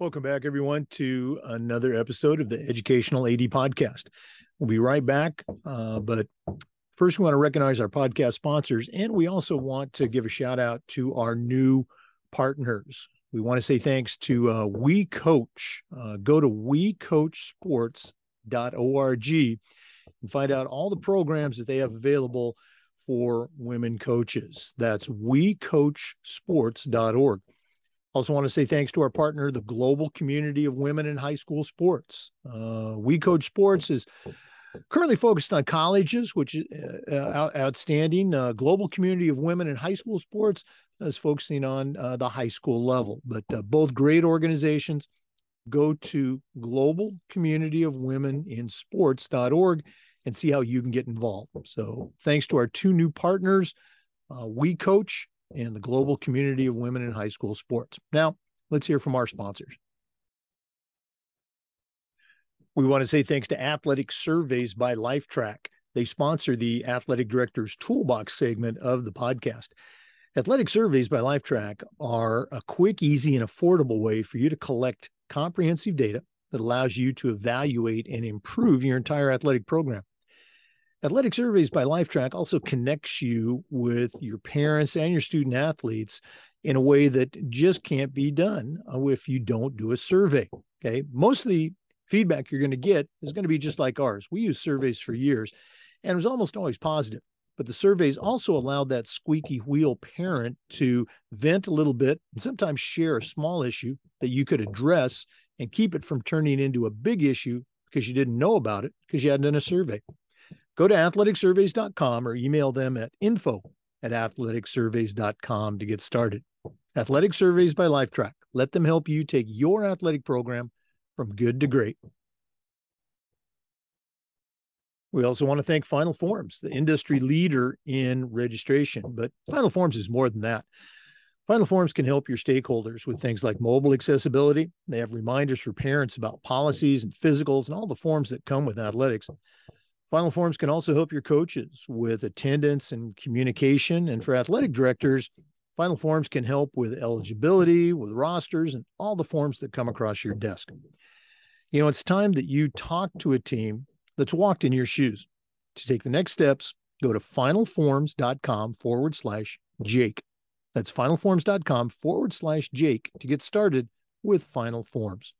Welcome back, everyone, to another episode of the Educational AD Podcast. We'll be right back. Uh, but first, we want to recognize our podcast sponsors, and we also want to give a shout out to our new partners. We want to say thanks to uh, We Coach. Uh, go to wecoachsports.org and find out all the programs that they have available for women coaches. That's wecoachsports.org. Also, want to say thanks to our partner, the Global Community of Women in High School Sports. Uh, we Coach Sports is currently focused on colleges, which is uh, uh outstanding. Uh, Global Community of Women in High School Sports is focusing on uh, the high school level, but uh, both great organizations. Go to Global Community of Women in Sports.org and see how you can get involved. So, thanks to our two new partners, We Coach and the global community of women in high school sports. Now, let's hear from our sponsors. We want to say thanks to Athletic Surveys by Lifetrack. They sponsor the Athletic Director's Toolbox segment of the podcast. Athletic Surveys by Lifetrack are a quick, easy, and affordable way for you to collect comprehensive data that allows you to evaluate and improve your entire athletic program. Athletic Surveys by Lifetrack also connects you with your parents and your student athletes in a way that just can't be done uh, if you don't do a survey. Okay. Most of the feedback you're going to get is going to be just like ours. We use surveys for years and it was almost always positive. But the surveys also allowed that squeaky wheel parent to vent a little bit and sometimes share a small issue that you could address and keep it from turning into a big issue because you didn't know about it because you hadn't done a survey. Go to athleticsurveys.com or email them at info at athleticsurveys.com to get started. Athletic Surveys by Lifetrack. Let them help you take your athletic program from good to great. We also want to thank Final Forms, the industry leader in registration. But Final Forms is more than that. Final Forms can help your stakeholders with things like mobile accessibility. They have reminders for parents about policies and physicals and all the forms that come with athletics. Final Forms can also help your coaches with attendance and communication. And for athletic directors, Final Forms can help with eligibility, with rosters, and all the forms that come across your desk. You know, it's time that you talk to a team that's walked in your shoes. To take the next steps, go to finalforms.com forward slash Jake. That's finalforms.com forward slash Jake to get started with Final Forms.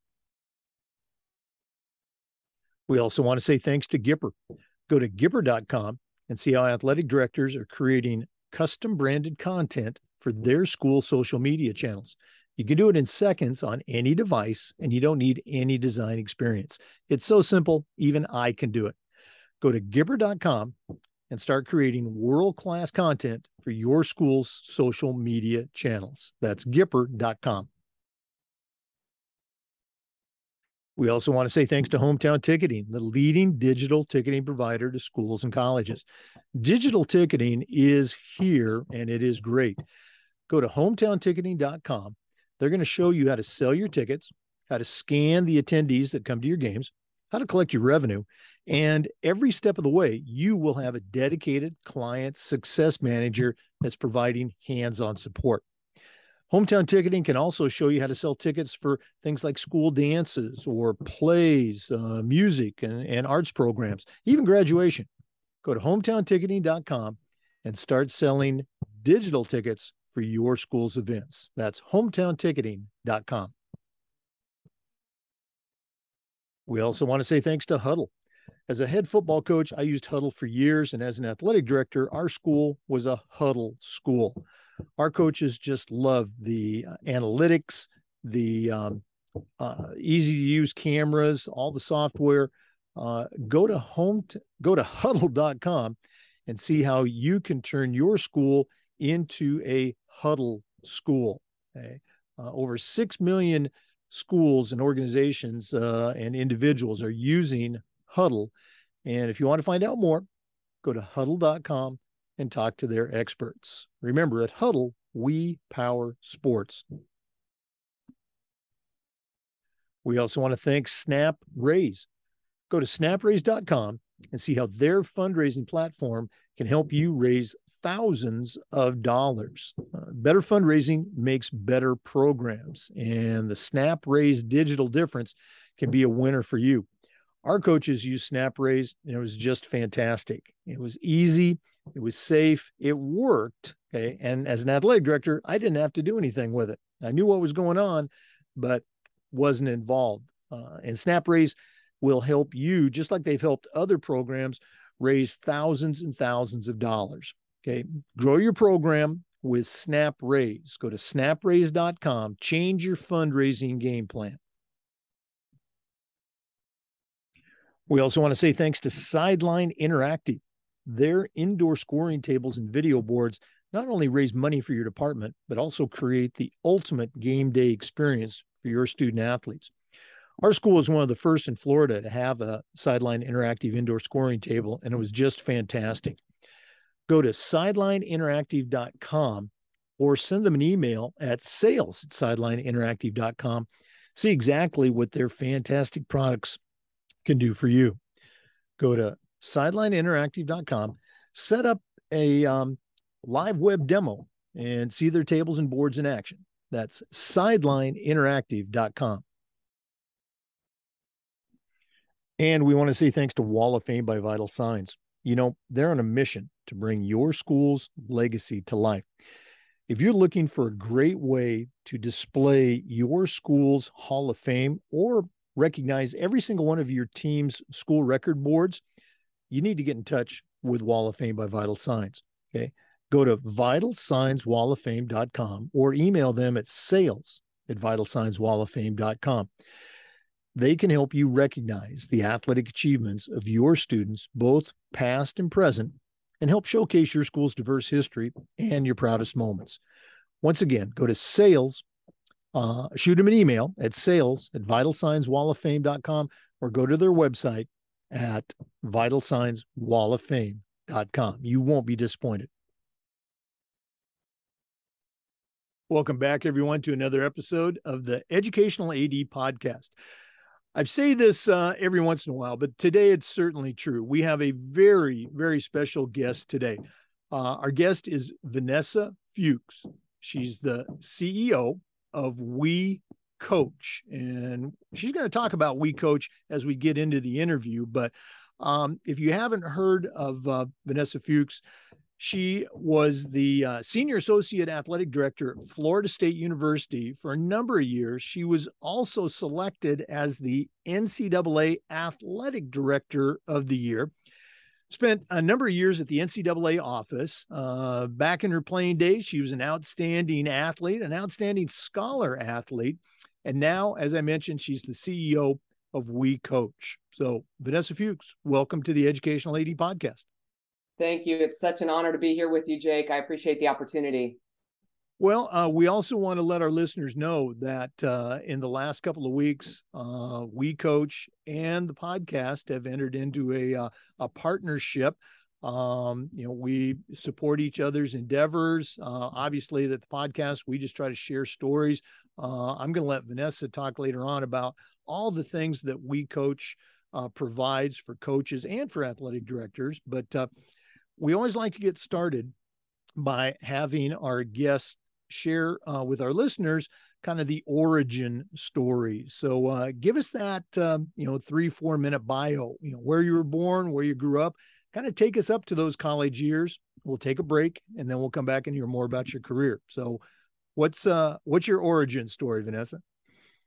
We also want to say thanks to Gipper. Go to Gipper.com and see how athletic directors are creating custom branded content for their school social media channels. You can do it in seconds on any device, and you don't need any design experience. It's so simple, even I can do it. Go to Gipper.com and start creating world class content for your school's social media channels. That's Gipper.com. We also want to say thanks to Hometown Ticketing, the leading digital ticketing provider to schools and colleges. Digital ticketing is here and it is great. Go to hometownticketing.com. They're going to show you how to sell your tickets, how to scan the attendees that come to your games, how to collect your revenue. And every step of the way, you will have a dedicated client success manager that's providing hands on support. Hometown ticketing can also show you how to sell tickets for things like school dances or plays, uh, music, and, and arts programs, even graduation. Go to hometownticketing.com and start selling digital tickets for your school's events. That's hometownticketing.com. We also want to say thanks to Hudl. As a head football coach, I used Hudl for years, and as an athletic director, our school was a Hudl school our coaches just love the uh, analytics, the um, uh, easy to use cameras, all the software. Uh, go to home, to, go to hudl.com and see how you can turn your school into a Hudl school. Okay? Uh, over 6 million schools and organizations uh, and individuals are using Hudl. And if you want to find out more, go to hudl.com and talk to their experts. Remember, at Hudl, we power sports. We also want to thank Snap Raise. Go to snapraise.com and see how their fundraising platform can help you raise thousands of dollars. Uh, better fundraising makes better programs, and the Snap Raise digital difference can be a winner for you. Our coaches use Snap Raise, and it was just fantastic. It was easy, it was safe, it worked. Okay. And as an athletic director, I didn't have to do anything with it. I knew what was going on, but wasn't involved. Uh, and Snap Raise will help you, just like they've helped other programs, raise thousands and thousands of dollars. Okay. Grow your program with Snap Raise. Go to snapraise.com, change your fundraising game plan. We also want to say thanks to Sideline Interactive. Their indoor scoring tables and video boards not only raise money for your department, but also create the ultimate game day experience for your student athletes. Our school is one of the first in Florida to have a sideline interactive indoor scoring table, and it was just fantastic. Go to sidelineinteractive.com or send them an email at sales at sidelineinteractive.com. See exactly what their fantastic products can do for you. Go to sidelineinteractive.com, set up a um, live web demo, and see their tables and boards in action. That's sidelineinteractive.com. And we want to say thanks to Wall of Fame by Vital Signs. You know, they're on a mission to bring your school's legacy to life. If you're looking for a great way to display your school's Hall of Fame or recognize every single one of your team's school record boards, you need to get in touch with Wall of Fame by Vital Signs. Okay. Go to vitalsignswalloffame.com or email them at sales at vitalsignswalloffame.com. They can help you recognize the athletic achievements of your students, both past and present, and help showcase your school's diverse history and your proudest moments. Once again, go to sales, uh, shoot them an email at sales at vitalsignswalloffame.com or go to their website at vitalsignswalloffame.com. You won't be disappointed. Welcome back, everyone, to another episode of the Educational AD Podcast. I say this uh, every once in a while, but today it's certainly true. We have a very, very special guest today. Uh, our guest is Vanessa Fuchs. She's the CEO of We Coach, and she's going to talk about We Coach as we get into the interview. But um, if you haven't heard of uh, Vanessa Fuchs, she was the uh, senior associate athletic director at Florida State University for a number of years. She was also selected as the NCAA athletic director of the year. Spent a number of years at the NCAA office. Uh, back in her playing days, she was an outstanding athlete, an outstanding scholar athlete. And now, as I mentioned, she's the CEO of We Coach. So, Vanessa Fuchs, welcome to the Educational AD podcast. Thank you. It's such an honor to be here with you, Jake. I appreciate the opportunity. Well, uh, we also want to let our listeners know that uh, in the last couple of weeks, uh, we coach and the podcast have entered into a uh, a partnership. Um, you know, we support each other's endeavors. Uh, obviously, that the podcast we just try to share stories. Uh, I'm going to let Vanessa talk later on about all the things that we coach provides for coaches and for athletic directors. But we always like to get started by having our guests share uh, with our listeners kind of the origin story. So uh, give us that, um, you know, three, four minute bio, you know, where you were born, where you grew up, kind of take us up to those college years. We'll take a break and then we'll come back and hear more about your career. So what's, uh, what's your origin story, Vanessa?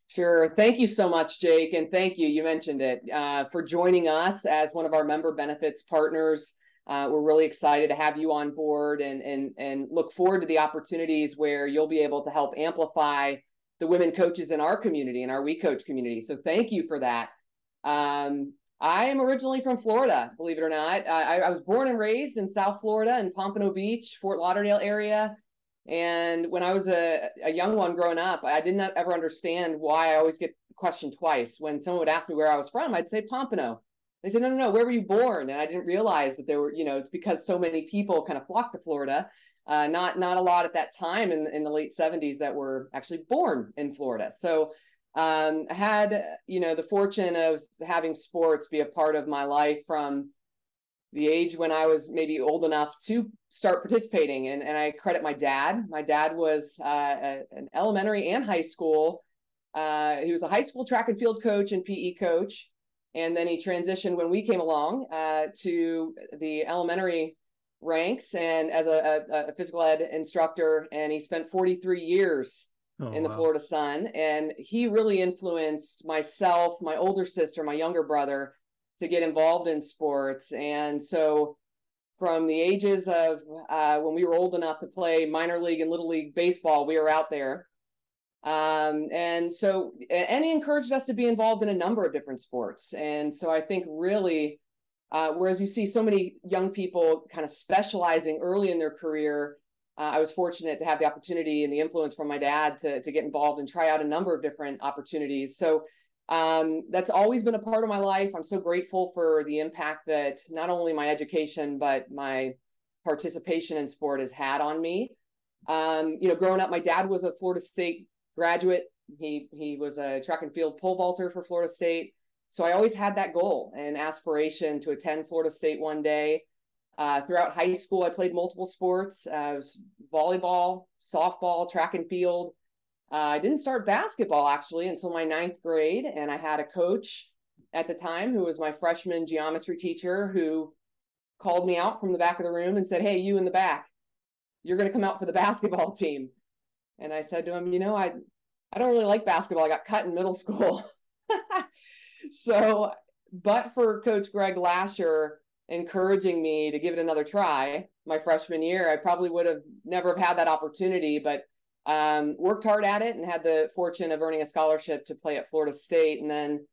Sure. Thank you so much, Jake. And thank you, you mentioned it, uh, for joining us as one of our member benefits partners. Uh, we're really excited to have you on board and, and, and look forward to the opportunities where you'll be able to help amplify the women coaches in our community, in our We Coach community. So thank you for that. Um, I am originally from Florida, believe it or not. I, I, was born and raised in South Florida in Pompano Beach, Fort Lauderdale area. And when I was a, a young one growing up, I did not ever understand why I always get questioned twice. When someone would ask me where I was from, I'd say Pompano. They said, no, no, no, where were you born? And I didn't realize that there were, you know, it's because so many people kind of flocked to Florida. Uh, not not a lot at that time in in the late 70s that were actually born in Florida. So um, I had, you know, the fortune of having sports be a part of my life from the age when I was maybe old enough to start participating. And, and I credit my dad. My dad was uh, a, an elementary and high school. Uh, he was a high school track and field coach and PE coach. And then he transitioned when we came along uh, to the elementary ranks and as a, a, a, physical ed instructor. And he spent 43 years oh, in the wow. Florida Sun. And he really influenced myself, my older sister, my younger brother to get involved in sports. And so from the ages of uh, when we were old enough to play minor league and little league baseball, we were out there. Um, and so, and he encouraged us to be involved in a number of different sports. And so I think really, uh, whereas you see so many young people kind of specializing early in their career, uh, I was fortunate to have the opportunity and the influence from my dad to, to get involved and try out a number of different opportunities. So um, that's always been a part of my life. I'm so grateful for the impact that not only my education, but my participation in sport has had on me. Um, you know, growing up, my dad was a Florida State graduate. He he was a track and field pole vaulter for Florida State. So I always had that goal and aspiration to attend Florida State one day. Uh, throughout high school, I played multiple sports. Uh, volleyball, softball, track and field. Uh, I didn't start basketball actually until my ninth grade, and I had a coach at the time who was my freshman geometry teacher who called me out from the back of the room and said, "Hey, you in the back, you're going to come out for the basketball team." And I said to him, "You know, I I don't really like basketball. I got cut in middle school." so, but for Coach Greg Lasher encouraging me to give it another try my freshman year, I probably would have never have had that opportunity, but um, worked hard at it and had the fortune of earning a scholarship to play at Florida State. And then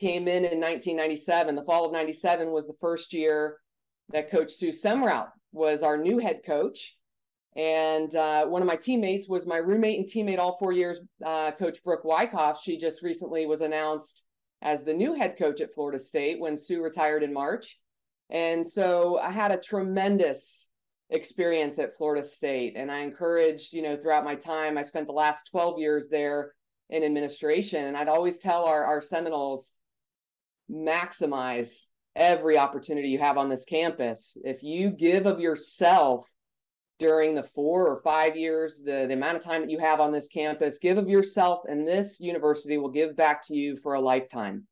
came in in 1997. The fall of 97 was the first year that Coach Sue Semrau was our new head coach. And uh, one of my teammates was my roommate and teammate all four years, uh, Coach Brooke Wyckoff. She just recently was announced as the new head coach at Florida State when Sue retired in March. And so I had a tremendous experience at Florida State. And I encouraged, you know, throughout my time, I spent the last 12 years there in administration. And I'd always tell our, our Seminoles, maximize every opportunity you have on this campus. If you give of yourself during the four or five years, the, the amount of time that you have on this campus, give of yourself, and this university will give back to you for a lifetime.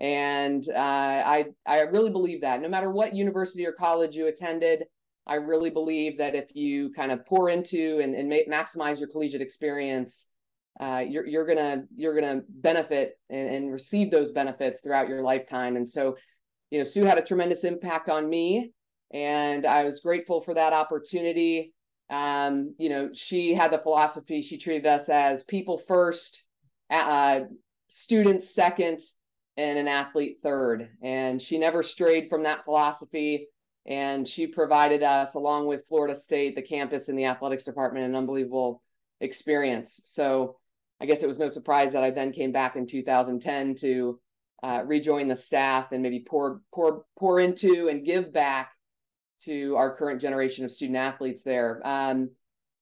And uh, I I really believe that no matter what university or college you attended, I really believe that if you kind of pour into and, and maximize your collegiate experience, uh, you're you're gonna you're gonna benefit and, and receive those benefits throughout your lifetime. And so, you know, Sue had a tremendous impact on me, and I was grateful for that opportunity. Um, you know, she had the philosophy she treated us as people first, uh, students second, and an athlete third. And she never strayed from that philosophy and she provided us, along with Florida State, the campus, and the athletics department, an unbelievable experience. So I guess it was no surprise that I then came back in 2010 to uh, rejoin the staff and maybe pour pour pour into and give back to our current generation of student athletes there. Um,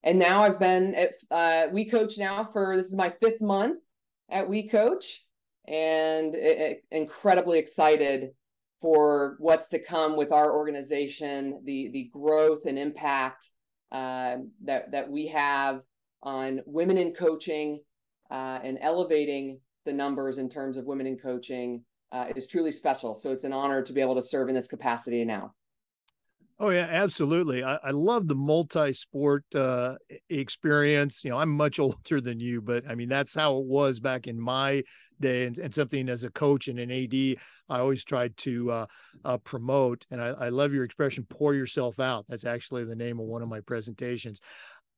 and now I've been at uh, We Coach now for this is my fifth month at We Coach, and it, it, incredibly excited for what's to come with our organization, the the growth and impact uh, that that we have on women in coaching uh, and elevating the numbers in terms of women in coaching uh, is truly special. So it's an honor to be able to serve in this capacity now. Oh yeah, absolutely. I, I love the multi-sport uh, experience. You know, I'm much older than you, but I mean that's how it was back in my day, and, and something as a coach and an AD, I always tried to uh, uh, promote. And I, I love your expression, "pour yourself out." That's actually the name of one of my presentations.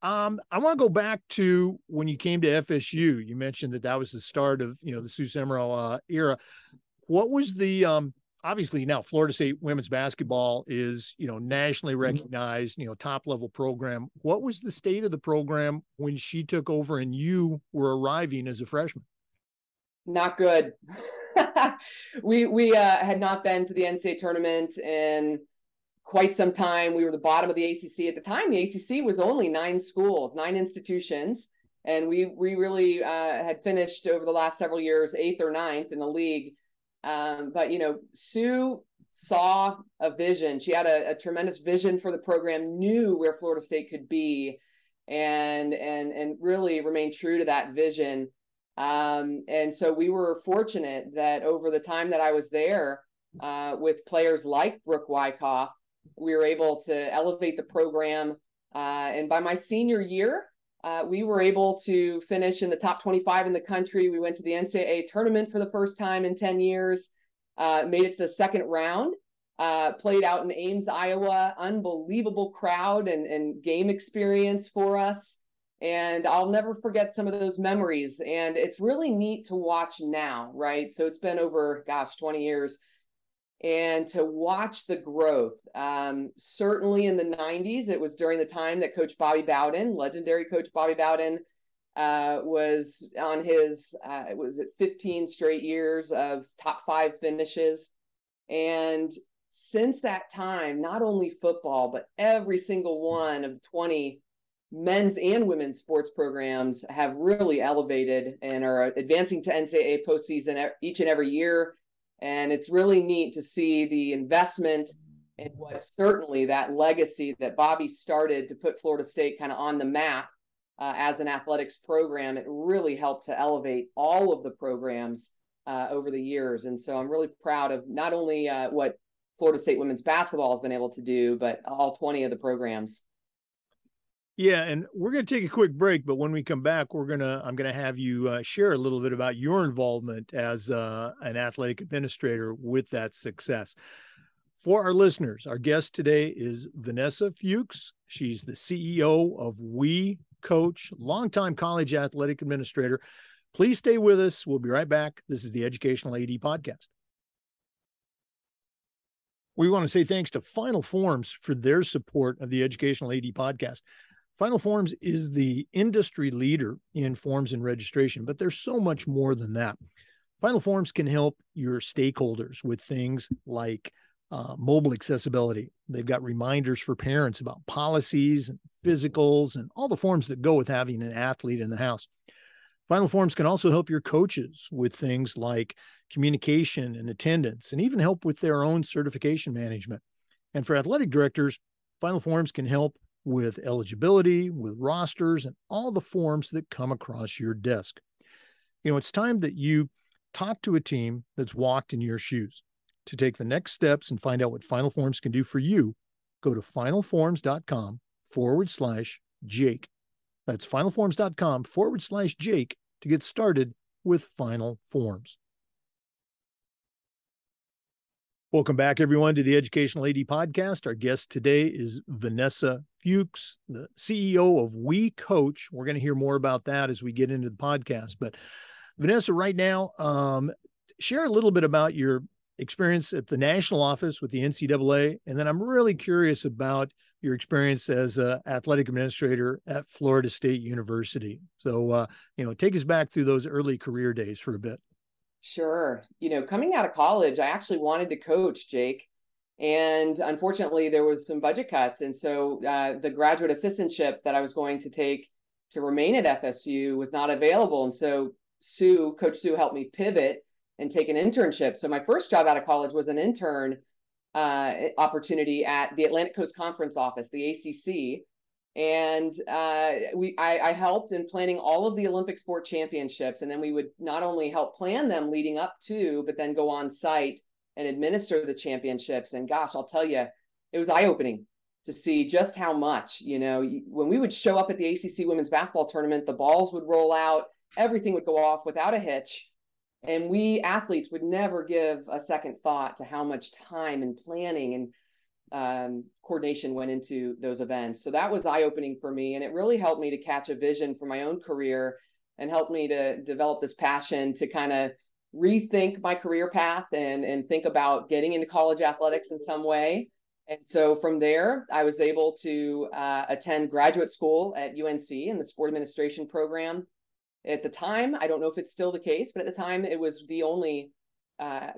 Um, I want to go back to when you came to FSU. You mentioned that that was the start of you know the Sue Semrau uh, era. What was the um, obviously now Florida State women's basketball is, you know, nationally mm-hmm. recognized, you know, top level program. What was the state of the program when she took over and you were arriving as a freshman? Not good. we we uh, had not been to the NCAA tournament in quite some time. We were the bottom of the ACC at the time. The ACC was only nine schools, nine institutions, and we we really uh, had finished over the last several years eighth or ninth in the league. Um, but you know, Sue saw a vision. She had a, a, tremendous vision for the program, knew where Florida State could be, and and and really remained true to that vision. Um, and so we were fortunate that over the time that I was there, uh, with players like Brooke Wyckoff, we were able to elevate the program. Uh, and by my senior year, uh, we were able to finish in the top 25 in the country. We went to the NCAA tournament for the first time in 10 years, uh, made it to the second round, uh, played out in Ames, Iowa. Unbelievable crowd and, and game experience for us. And I'll never forget some of those memories. And it's really neat to watch now, right? So it's been over, gosh, 20 years and to watch the growth. Um, certainly in the 90s, it was during the time that Coach Bobby Bowden, legendary Coach Bobby Bowden, uh, was on his, uh, was it 15 straight years of top five finishes. And since that time, not only football, but every single one of the 20 men's and women's sports programs have really elevated and are advancing to NCAA postseason each and every year and it's really neat to see the investment and what certainly that legacy that Bobby started to put Florida State kind of on the map uh, as an athletics program. It really helped to elevate all of the programs uh, over the years. And so I'm really proud of not only uh, what Florida State women's basketball has been able to do, but all 20 of the programs. Yeah, and we're going to take a quick break, but when we come back, we're gonna I'm going to have you uh, share a little bit about your involvement as uh, an athletic administrator with that success. For our listeners, our guest today is Vanessa Fuchs. She's the CEO of We Coach, longtime college athletic administrator. Please stay with us. We'll be right back. This is the Educational AD Podcast. We want to say thanks to Final Forms for their support of the Educational AD Podcast. Final Forms is the industry leader in forms and registration, but there's so much more than that. Final Forms can help your stakeholders with things like uh, mobile accessibility. They've got reminders for parents about policies and physicals and all the forms that go with having an athlete in the house. Final Forms can also help your coaches with things like communication and attendance, and even help with their own certification management. And for athletic directors, Final Forms can help with eligibility, with rosters, and all the forms that come across your desk. You know, it's time that you talk to a team that's walked in your shoes. To take the next steps and find out what Final Forms can do for you, go to finalforms.com forward slash Jake. That's finalforms.com forward slash Jake to get started with Final Forms. Welcome back, everyone, to the Educational AD podcast. Our guest today is Vanessa Fuchs, the CEO of We Coach. We're going to hear more about that as we get into the podcast. But Vanessa, right now, um, share a little bit about your experience at the national office with the NCAA, and then I'm really curious about your experience as an athletic administrator at Florida State University. So, uh, you know, take us back through those early career days for a bit. Sure. You know, coming out of college, I actually wanted to coach, Jake. And unfortunately, there was some budget cuts. And so uh, the graduate assistantship that I was going to take to remain at FSU was not available. And so Sue, Coach Sue, helped me pivot and take an internship. So my first job out of college was an intern uh, opportunity at the Atlantic Coast Conference office, the ACC and uh, we I, I, helped in planning all of the Olympic sport championships, and then we would not only help plan them leading up to, but then go on site and administer the championships. And gosh, I'll tell you, it was eye opening to see just how much you know when we would show up at the ACC women's basketball tournament, the balls would roll out, everything would go off without a hitch. And we athletes would never give a second thought to how much time and planning and um, coordination went into those events. So that was eye opening for me. And it really helped me to catch a vision for my own career and helped me to develop this passion to kind of rethink my career path and, and think about getting into college athletics in some way. And so from there, I was able to uh, attend graduate school at UNC in the sport administration program. At the time, I don't know if it's still the case, but at the time, it was the only uh,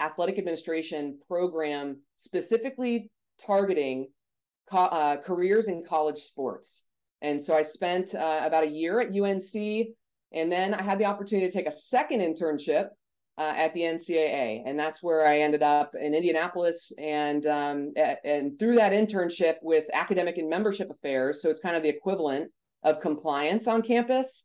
athletic administration program specifically targeting co- uh, careers in college sports. And so I spent uh, about a year at UNC, and then I had the opportunity to take a second internship uh, at the NCAA, and that's where I ended up in Indianapolis. And um, and through that internship with academic and membership affairs, so it's kind of the equivalent of compliance on campus.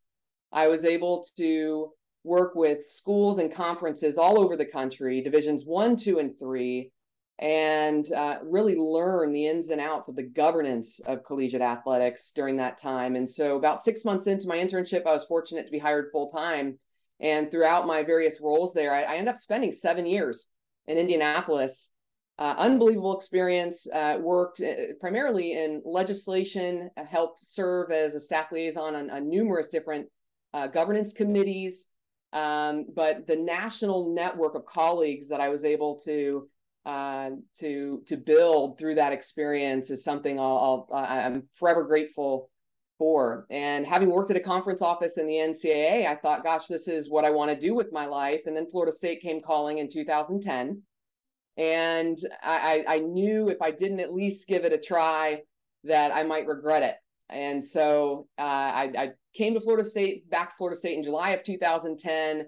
I was able to work with schools and conferences all over the country, divisions one, two, and three, and uh, really learn the ins and outs of the governance of collegiate athletics during that time. And so, about six months into my internship, I was fortunate to be hired full time and throughout my various roles there, I, I ended up spending seven years in Indianapolis. Uh, unbelievable experience. Uh, worked uh, primarily in legislation, uh, helped serve as a staff liaison on, on numerous different uh, governance committees. Um, but the national network of colleagues that I was able to uh, to to build through that experience is something I'll, I'll I'm forever grateful for. And having worked at a conference office in the NCAA, I thought, gosh, this is what I want to do with my life. And then Florida State came calling in 2010. And I, I knew if I didn't at least give it a try, that I might regret it. And so uh, I, I, came to Florida State, back to Florida State in July of 2010.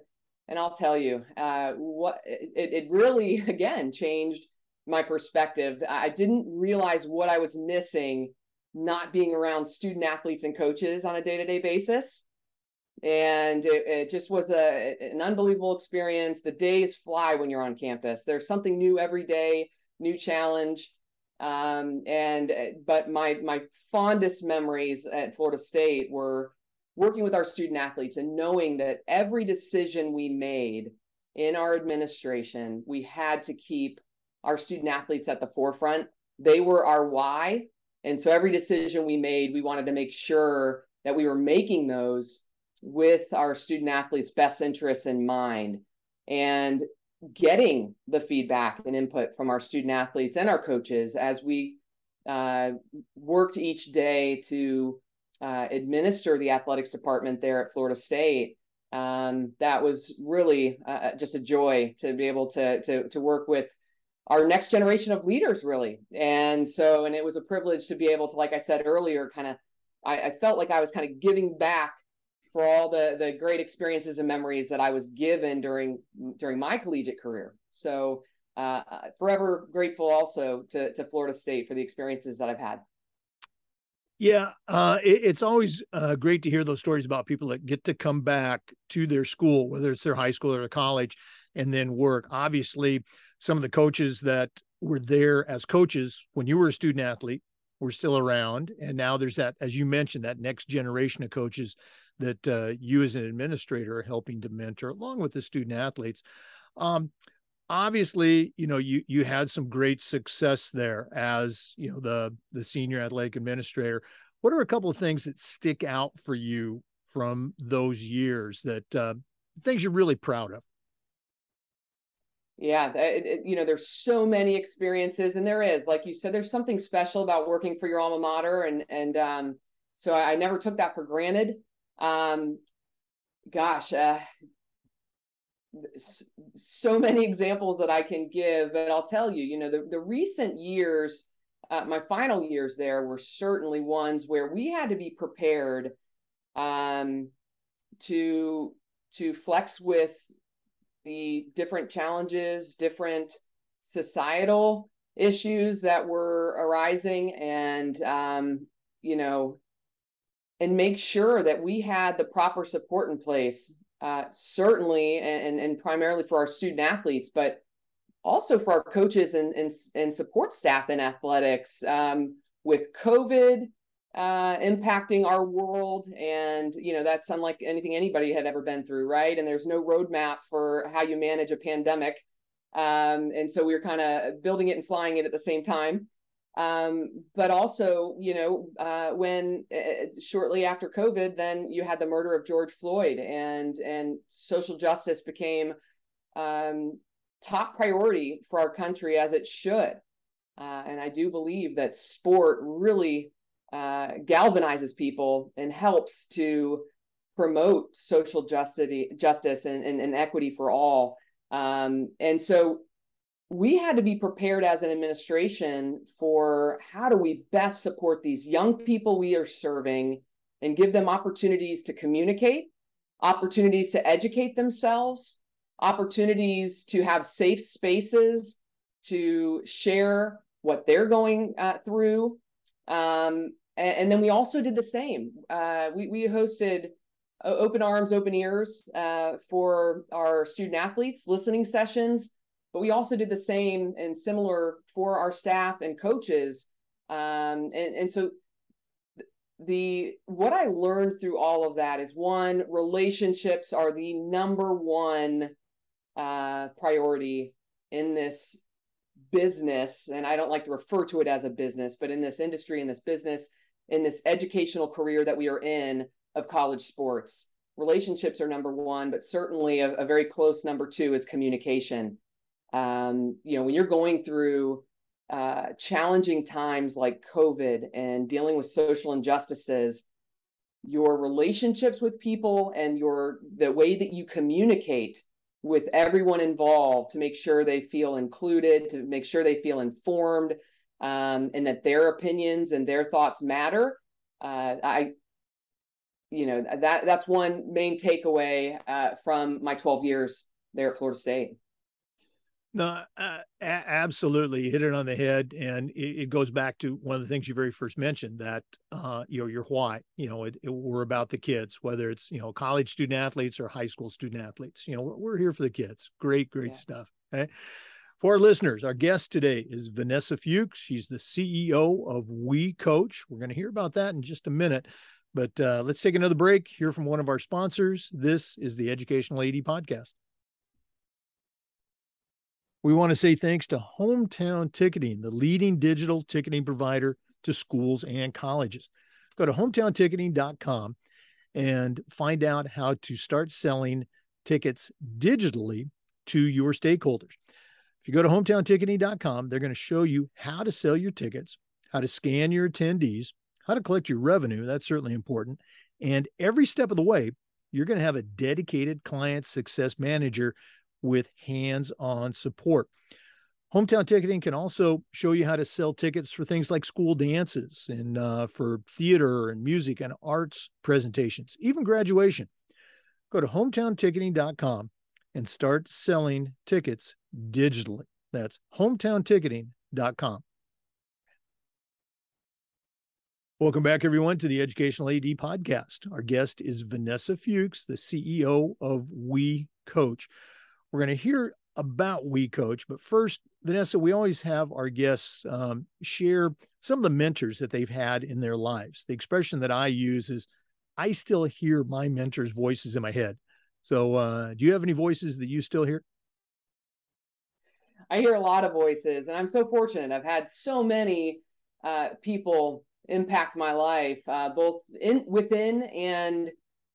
And I'll tell you, uh, what it, it really again changed my perspective. I didn't realize what I was missing not being around student athletes and coaches on a day-to-day basis and it, it, just was a an unbelievable experience the days fly when you're on campus there's something new every day new challenge um, and but my my fondest memories at florida state were working with our student athletes and knowing that every decision we made in our administration we had to keep our student athletes at the forefront. They were our why. And so every decision we made, we wanted to make sure that we were making those with our student athletes' best interests in mind. And getting the feedback and input from our student athletes and our coaches as we uh, worked each day to uh, administer the athletics department there at Florida State. Um, that was really uh, just a joy to be able to, to, to work with our next generation of leaders really and so and it was a privilege to be able to like i said earlier kind of I, I, felt like i was kind of giving back for all the the great experiences and memories that i was given during during my collegiate career so uh, forever grateful also to, to florida state for the experiences that i've had yeah, uh, it, it's always uh, great to hear those stories about people that get to come back to their school, whether it's their high school or their college, and then work. Obviously, some of the coaches that were there as coaches when you were a student athlete were still around, and now there's that, as you mentioned, that next generation of coaches that uh, you as an administrator are helping to mentor, along with the student athletes. Um, obviously you know you you had some great success there as you know the the senior athletic administrator. What are a couple of things that stick out for you from those years that uh, things you're really proud of? Yeah it, it, you know there's so many experiences and there is. Like you said there's something special about working for your alma mater and and um, so I, I, never took that for granted um, gosh uh, so many examples that I can give, but I'll tell you, you know, the, the recent years, uh, my final years there were certainly ones where we had to be prepared um, to to flex with the different challenges, different societal issues that were arising, and um, you know, and make sure that we had the proper support in place uh, certainly, and, and primarily for our student athletes, but also for our coaches and, and, and support staff in athletics. Um, with COVID uh, impacting our world, and you know that's unlike anything anybody had ever been through, right? And there's no roadmap for how you manage a pandemic, um, and so we were kind of building it and flying it at the same time. Um, but also, you know, uh, when uh, shortly after COVID, then you had the murder of George Floyd, and and social justice became um, top priority for our country as it should. Uh, and I do believe that sport really uh, galvanizes people and helps to promote social justice, justice and, and, and equity for all. Um, and so we had to be prepared as an administration for how do we best support these young people we are serving and give them opportunities to communicate, opportunities to educate themselves, opportunities to have safe spaces to share what they're going uh, through. Um, and, and, then we also did the same. Uh, we, we hosted open arms, open ears uh, for our student athletes, listening sessions, but we also did the same and similar for our staff and coaches. Um, and, and so the what I learned through all of that is one, relationships are the number one uh, priority in this business. And I don't like to refer to it as a business, but in this industry, in this business, in this educational career that we are in of college sports, relationships are number one, but certainly a, a very close number two is communication. Um, you know, when you're going through uh, challenging times like COVID and dealing with social injustices, your relationships with people and your the way that you communicate with everyone involved to make sure they feel included, to make sure they feel informed, um, and that their opinions and their thoughts matter. Uh, I, you know, that that's one main takeaway uh, from my 12 years there at Florida State. No, uh, a- absolutely hit it on the head, and it, it, goes back to one of the things you very first mentioned that uh, you know your why. You know, it, it, we're about the kids, whether it's you know college student athletes or high school student athletes. You know, we're, we're here for the kids. Great, great yeah. stuff. Okay. For our listeners, our guest today is Vanessa Fuchs. She's the CEO of We Coach. We're going to hear about that in just a minute. But uh, let's take another break, hear from one of our sponsors. This is the Educational AD Podcast. We want to say thanks to Hometown Ticketing, the leading digital ticketing provider to schools and colleges. Go to hometownticketing.com and find out how to start selling tickets digitally to your stakeholders. If you go to hometownticketing.com, they're going to show you how to sell your tickets, how to scan your attendees, how to collect your revenue. That's certainly important. And every step of the way, you're going to have a dedicated client success manager with hands on support. Hometown Ticketing can also show you how to sell tickets for things like school dances and uh, for theater and music and arts presentations, even graduation. Go to hometownticketing.com and start selling tickets digitally. That's hometownticketing.com. Welcome back, everyone, to the Educational AD podcast. Our guest is Vanessa Fuchs, the CEO of We Coach. We're going to hear about We Coach, but first, Vanessa, we always have our guests um, share some of the mentors that they've had in their lives. The expression that I use is, "I still hear my mentors' voices in my head." So, uh, do you have any voices that you still hear? I hear a lot of voices, and I'm so fortunate. I've had so many uh, people impact my life, uh, both in within and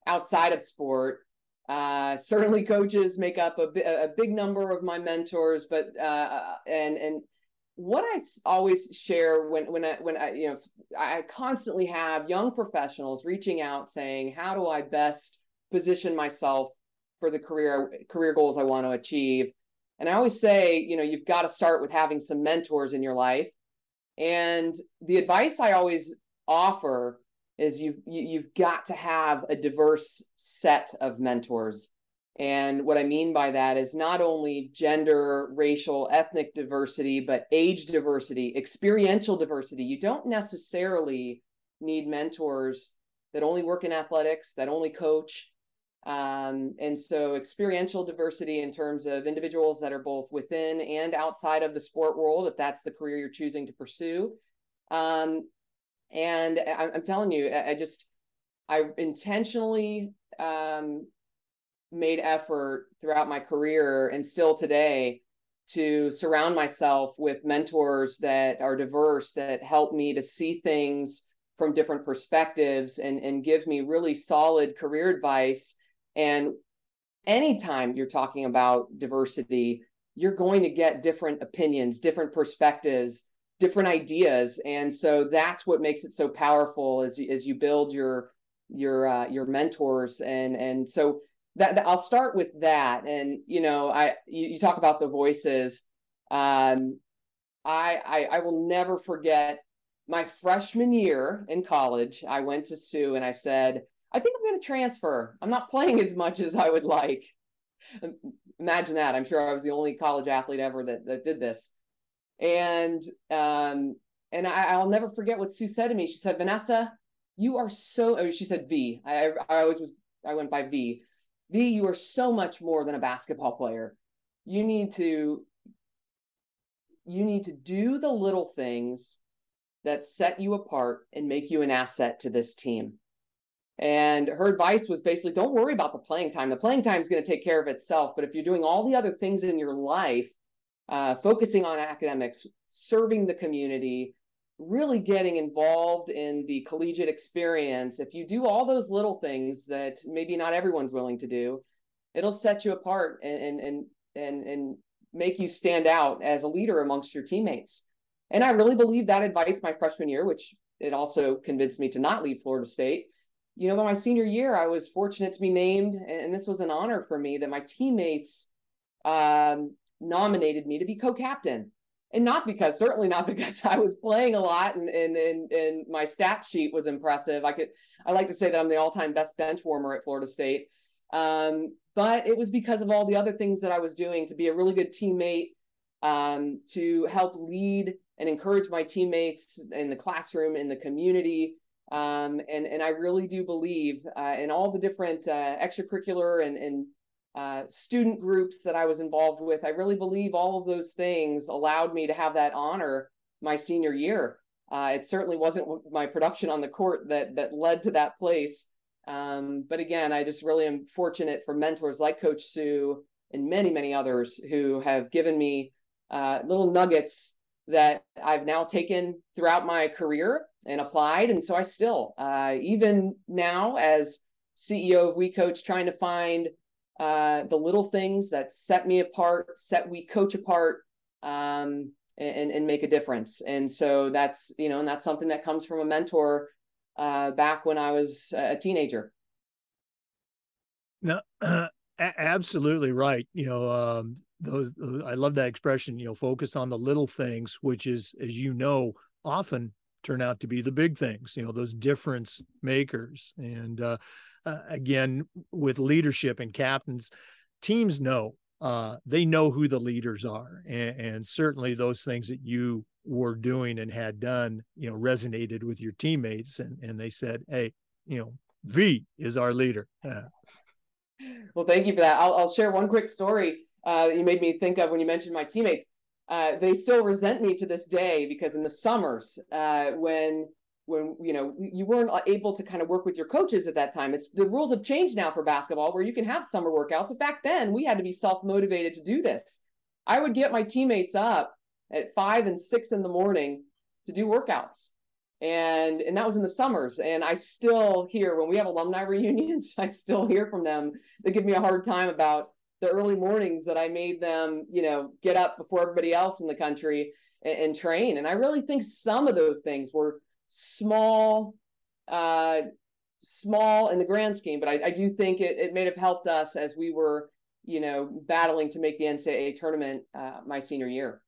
outside of sport. Uh, certainly, coaches make up a, a big number of my mentors, but uh, and and what I always share when when I when I you know I constantly have young professionals reaching out saying, how do I best position myself for the career career goals I want to achieve? And I always say, you know, you've got to start with having some mentors in your life. And the advice I always offer is you've you've got to have a diverse set of mentors. And what i mean by that is not only gender racial ethnic diversity but age diversity experiential diversity. You don't necessarily need mentors that only work in athletics that only coach. Um, and so experiential diversity in terms of individuals that are both within and outside of the sport world if that's the career you're choosing to pursue. Um, and I, am telling you, I, just I intentionally um, made effort throughout my career and still today to surround myself with mentors that are diverse that help me to see things from different perspectives and and give me really solid career advice. And anytime you're talking about diversity you're going to get different opinions different perspectives different ideas. And so that's what makes it so powerful as, as you build your your uh, your mentors. And and so that, that, I'll start with that. And you know I you, you talk about the voices. Um I, I I will never forget my freshman year in college I went to Sue and I said I think I'm going to transfer. I'm not playing as much as I would like. Imagine that. I'm sure I was the only college athlete ever that that did this. And um, and I, will never forget what Sue said to me. She said, Vanessa, you are so. Oh, she said V. I I always was. I went by V. V, you are so much more than a basketball player. You need to. You need to do the little things that set you apart and make you an asset to this team. And her advice was basically don't worry about the playing time. The playing time is going to take care of itself. But if you're doing all the other things in your life, uh, focusing on academics, serving the community, really getting involved in the collegiate experience, if you do all those little things that maybe not everyone's willing to do, it'll set you apart and and and and make you stand out as a leader amongst your teammates. And I really believe that advice my freshman year, which it also convinced me to not leave Florida State you know, by my senior year, I was fortunate to be named, and this was an honor for me that my teammates um, nominated me to be co-captain. And not because, certainly not because I was playing a lot and, and, and, and my stat sheet was impressive. I could, I like to say that I'm the all-time best bench warmer at Florida State. Um, but it was because of all the other things that I was doing to be a really good teammate, um, to help lead and encourage my teammates in the classroom, in the community, um, and, and I really do believe uh, in all the different uh, extracurricular and, and uh, student groups that I was involved with. I really believe all of those things allowed me to have that honor my senior year. Uh, it certainly wasn't my production on the court that that led to that place. Um, but again, I just really am fortunate for mentors like Coach Sue and many, many others who have given me uh, little nuggets that I've now taken throughout my career and applied. And so I still, uh, even now as CEO of We Coach, trying to find uh, the little things that set me apart, set We Coach apart, um, and, and make a difference. And so that's, you know, and that's something that comes from a mentor uh, back when I was a teenager. No, uh, absolutely right. You know, um, those, those, I love that expression. You know, focus on the little things, which is, as you know, often turn out to be the big things, you know, those difference makers. And uh, uh, again, with leadership and captains, teams know uh, they know who the leaders are, and, and, certainly those things that you were doing and had done, you know, resonated with your teammates, and and they said, "Hey, you know, V is our leader." well, thank you for that. I'll, I'll share one quick story uh, you made me think of when you mentioned my teammates uh, they still resent me to this day because in the summers uh, when when you know you weren't uh, able to kind of work with your coaches at that time it's the rules have changed now for basketball where you can have summer workouts but back then we had to be self-motivated to do this i would get my teammates up at five and six in the morning to do workouts and and that was in the summers and i still hear when we have alumni reunions i still hear from them they give me a hard time about the early mornings that I made them, you know, get up before everybody else in the country and, and train. And I really think some of those things were small, uh, small in the grand scheme, but I, I do think it, it may have helped us as we were, you know, battling to make the NCAA tournament uh, my senior year.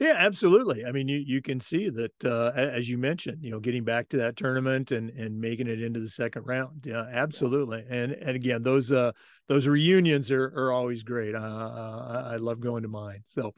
Yeah, absolutely. I mean, you you can see that uh, as you mentioned, you know, getting back to that tournament and and making it into the second round. Yeah, absolutely. And and again, those uh those reunions are are always great. Uh, I love going to mine. So,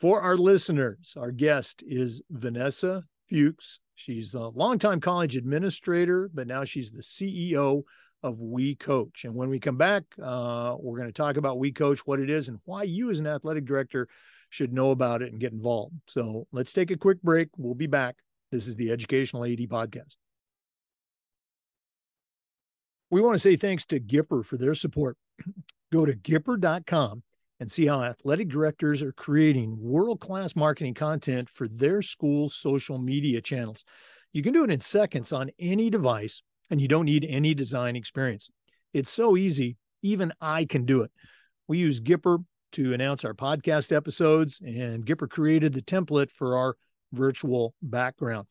for our listeners, our guest is Vanessa Fuchs. She's a longtime college administrator, but now she's the CEO of We Coach. And when we come back, uh, we're going to talk about We Coach, what it is, and why you, as an athletic director, should know about it and get involved. So let's take a quick break. We'll be back. This is the Educational AD Podcast. We want to say thanks to Gipper for their support. Go to gipper.com and see how athletic directors are creating world class marketing content for their school's social media channels. You can do it in seconds on any device, and you don't need any design experience. It's so easy, even I can do it. We use Gipper to announce our podcast episodes, and Gipper created the template for our virtual background.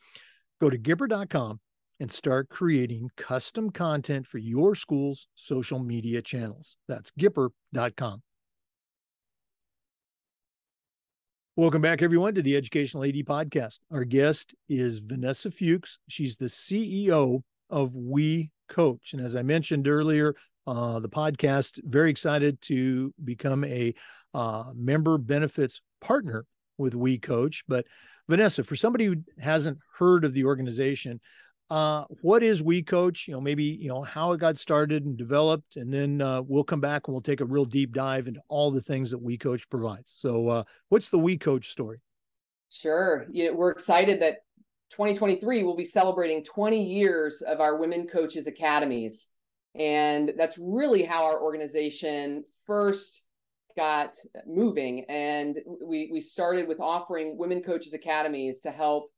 Go to Gipper.com and start creating custom content for your school's social media channels. That's Gipper.com. Welcome back, everyone, to the Educational AD Podcast. Our guest is Vanessa Fuchs. She's the CEO of We Coach. And as I mentioned earlier, uh, the podcast. Very excited to become a uh, member benefits partner with We Coach. But Vanessa, for somebody who hasn't heard of the organization, uh, what is We Coach? You know, maybe you know how it got started and developed, and then uh, we'll come back and we'll take a real deep dive into all the things that We Coach provides. So, uh, what's the We Coach story? Sure. You know, we're excited that 2023 we'll be celebrating 20 years of our Women Coaches Academies, and that's really how our organization first got moving. And we we started with offering Women Coaches Academies to help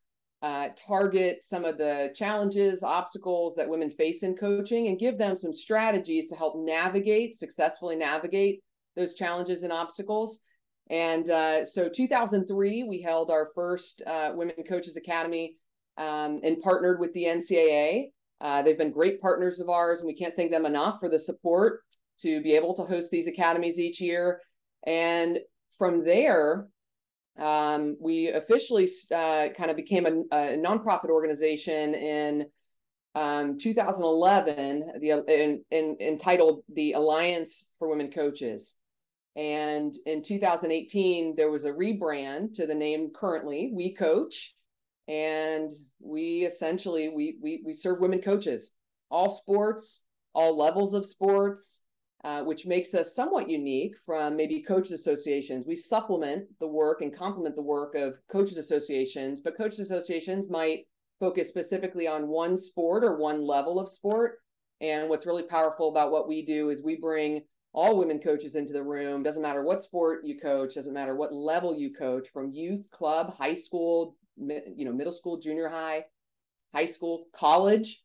uh, target some of the challenges, obstacles that women face in coaching, and give them some strategies to help navigate, successfully navigate those challenges and obstacles. And uh, so, 2003, we held our first uh, Women Coaches Academy um, and partnered with the NCAA. Uh, they've been great partners of ours, and we can't thank them enough for the support to be able to host these academies each year. And from there, um, we officially uh, kind of became a, a, nonprofit organization in um, 2011, the in, in, entitled the Alliance for Women Coaches. And in 2018, there was a rebrand to the name currently We Coach, and we essentially we we we serve women coaches, all sports, all levels of sports, uh, which makes us somewhat unique from maybe coaches associations. We supplement the work and complement the work of coaches associations, but coaches associations might focus specifically on one sport or one level of sport. And what's really powerful about what we do is we bring all women coaches into the room. Doesn't matter what sport you coach, doesn't matter what level you coach, from youth, club, high school, you know, middle school, junior high, high school, college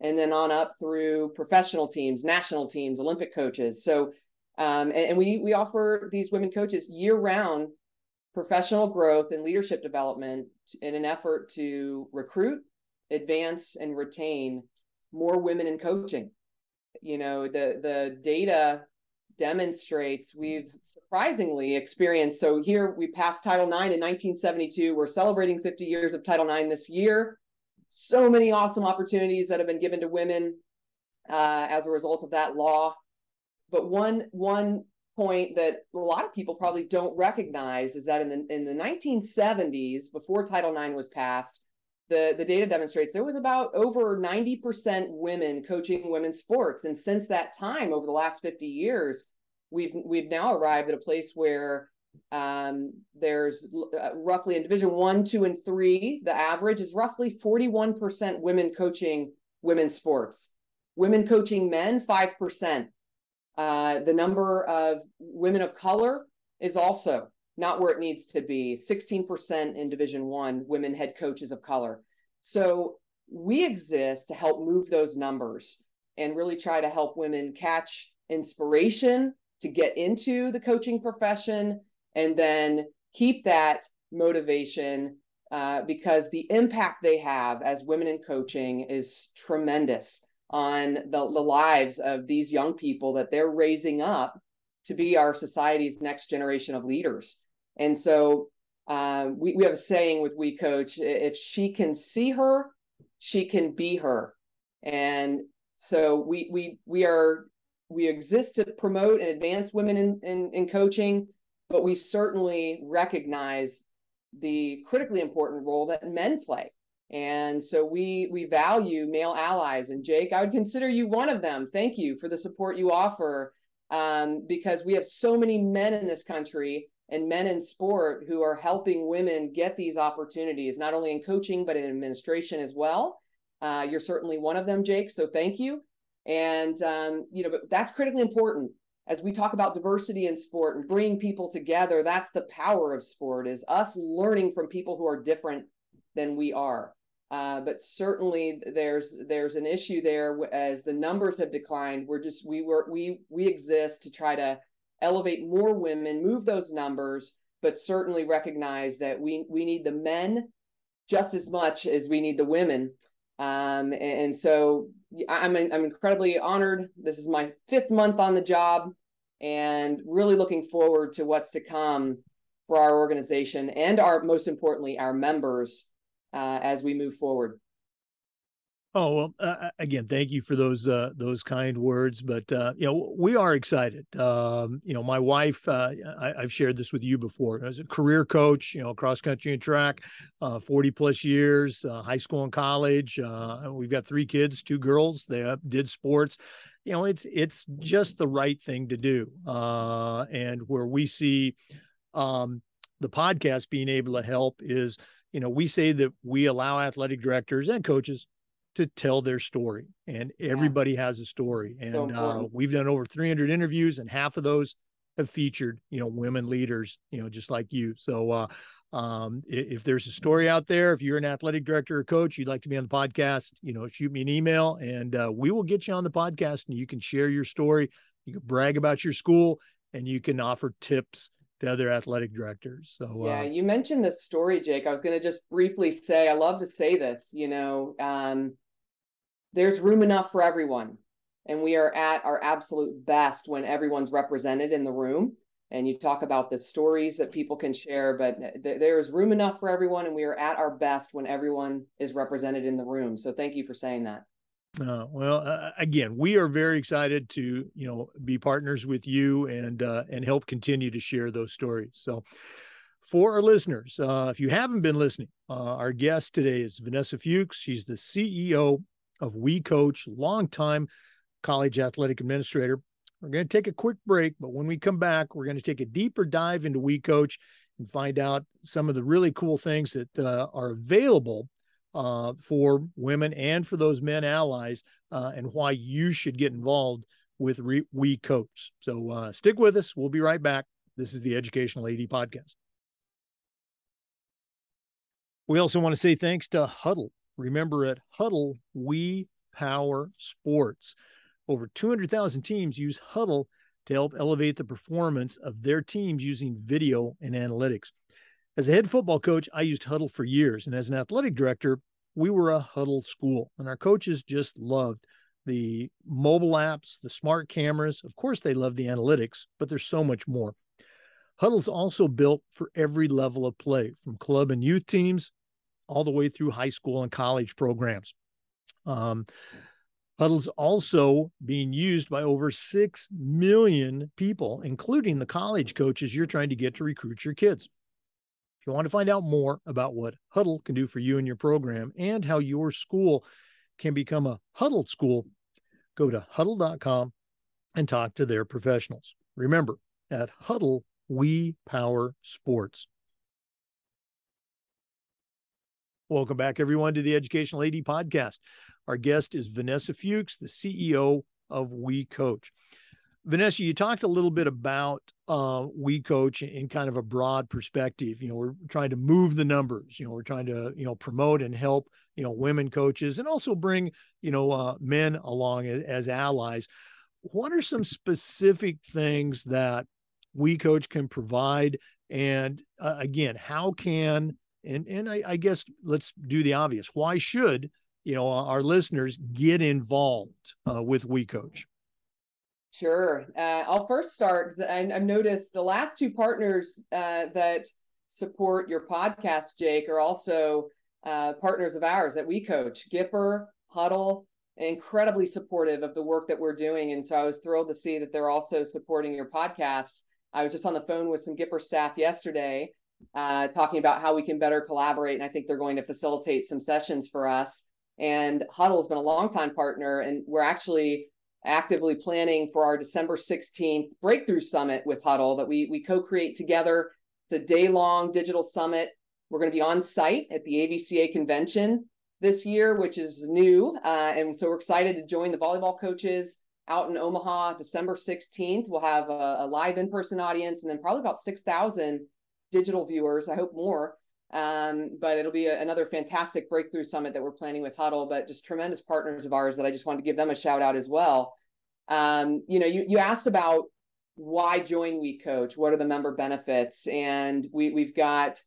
and then on up through professional teams, national teams, Olympic coaches. So, um, and, and, we we offer these women coaches year round professional growth and leadership development in an effort to recruit, advance, and retain more women in coaching. You know, the the data demonstrates we've surprisingly experienced. So here we passed Title IX in 1972. We're celebrating 50 years of Title IX this year so many awesome opportunities that have been given to women uh, as a result of that law. But one one point that a lot of people probably don't recognize is that in the in the 1970s, before Title IX was passed, the, the data demonstrates there was about over 90% women coaching women's sports. And since that time, over the last 50 years, we've we've now arrived at a place where um, there's uh, roughly in Division One, Two, and Three, the average is roughly 41% women coaching women's sports. Women coaching men, 5%. Uh, the number of women of color is also not where it needs to be 16% in division one women head coaches of color so we exist to help move those numbers and really try to help women catch inspiration to get into the coaching profession and then keep that motivation uh, because the impact they have as women in coaching is tremendous on the, the lives of these young people that they're raising up to be our society's next generation of leaders. And so uh, we, we have a saying with We Coach if she can see her, she can be her. And so we we we are we exist to promote and advance women in, in, in coaching but we certainly recognize the critically important role that men play. And so we we value male allies. And Jake, I would consider you one of them. Thank you for the support you offer, um, because we have so many men in this country and men in sport who are helping women get these opportunities, not only in coaching but in administration as well. Uh, you're certainly one of them, Jake. So thank you. And um, you know, but that's critically important as we talk about diversity in sport and bringing people together, that's the power of sport is us learning from people who are different than we are. Uh, but certainly there's there's an issue there as the numbers have declined. We're just we were we we exist to try to elevate more women, move those numbers, but certainly recognize that we we need the men just as much as we need the women. Um, and, and so I'm I'm incredibly honored. This is my fifth month on the job and really looking forward to what's to come for our organization and our most importantly our members uh, as we move forward Oh well, uh, again, thank you for those uh, those kind words. But uh, you know, we are excited. Um, you know, my wife, uh, I, have shared this with you before. As a career coach, you know, cross country and track, uh, forty plus years, uh, high school and college. we've got three kids, two girls. They did sports. You know, it's it's just the right thing to do. and where we see um, the podcast being able to help is, you know, we say that we allow athletic directors and coaches to tell their story and everybody yeah. has a story and so uh, we've done over 300 interviews and half of those have featured you know women leaders you know just like you so uh, um, if there's a story out there if you're an athletic director or coach you'd like to be on the podcast you know shoot me an email and uh, we will get you on the podcast and you can share your story you can brag about your school and you can offer tips to other athletic directors. So yeah, uh, you mentioned this story, Jake. I was going to just briefly say I love to say this. You know, um, there's room enough for everyone. And we are at our absolute best when everyone's represented in the room. And you talk about the stories that people can share, but th- there is room enough for everyone. And we are at our best when everyone is represented in the room. So thank you for saying that. Uh, well, uh, again, we are very excited to you know be partners with you and uh, and help continue to share those stories. So, for our listeners, uh, if you haven't been listening, uh, our guest today is Vanessa Fuchs. She's the CEO of We Coach, longtime college athletic administrator. We're going to take a quick break, but when we come back, we're going to take a deeper dive into We Coach and find out some of the really cool things that uh, are available uh, for women and for those men allies uh, and why you should get involved with Re- We Coach. So uh, stick with us. We'll be right back. This is the Educational AD Podcast. We also want to say thanks to Hudl Remember at Hudl, we power sports. Over 200,000 teams use Hudl to help elevate the performance of their teams using video and analytics. As a head football coach, I used Hudl for years. And as an athletic director, we were a Hudl school. And our coaches just loved the mobile apps, the smart cameras. Of course, they love the analytics, but there's so much more. Hudl's also built for every level of play, from club and youth teams all the way through high school and college programs. Um, Hudl's also being used by over 6 million people, including the college coaches you're trying to get to recruit your kids. If you want to find out more about what Hudl can do for you and your program and how your school can become a Hudl school, go to hudl.com and talk to their professionals. Remember, at Hudl, we power sports. Welcome back, everyone, to the Educational AD podcast. Our guest is Vanessa Fuchs, the CEO of We Coach. Vanessa, you talked a little bit about uh, We Coach in kind of a broad perspective. You know, we're trying to move the numbers. You know, we're trying to you know promote and help you know women coaches and also bring you know uh, men along as, as allies. What are some specific things that We Coach can provide? And uh, again, how can and and I, I guess let's do the obvious. Why should you know our listeners get involved uh, with We Coach? Sure. Uh, I'll first start. I, I've noticed the last two partners uh, that support your podcast, Jake, are also uh, partners of ours at We Coach. Gipper, Hudl, incredibly supportive of the work that we're doing, and so I was thrilled to see that they're also supporting your podcast. I was just on the phone with some Gipper staff yesterday, uh, talking about how we can better collaborate. And I think they're going to facilitate some sessions for us. And Hudl's been a longtime partner, and we're actually actively planning for our December 16th Breakthrough Summit with Hudl that we, we co create together. It's a day long digital summit. We're going to be on site at the AVCA convention this year, which is new. Uh, and so we're excited to join the volleyball coaches out in Omaha December 16th. We'll have a, a live in person audience and then probably about 6,000 digital viewers. I hope more. Um, but it'll be a, another fantastic breakthrough summit that we're planning with Hudl, but just tremendous partners of ours that I just wanted to give them a shout out as well. Um, you know, you, you asked about why join We Coach? What are the member benefits? And we, we've got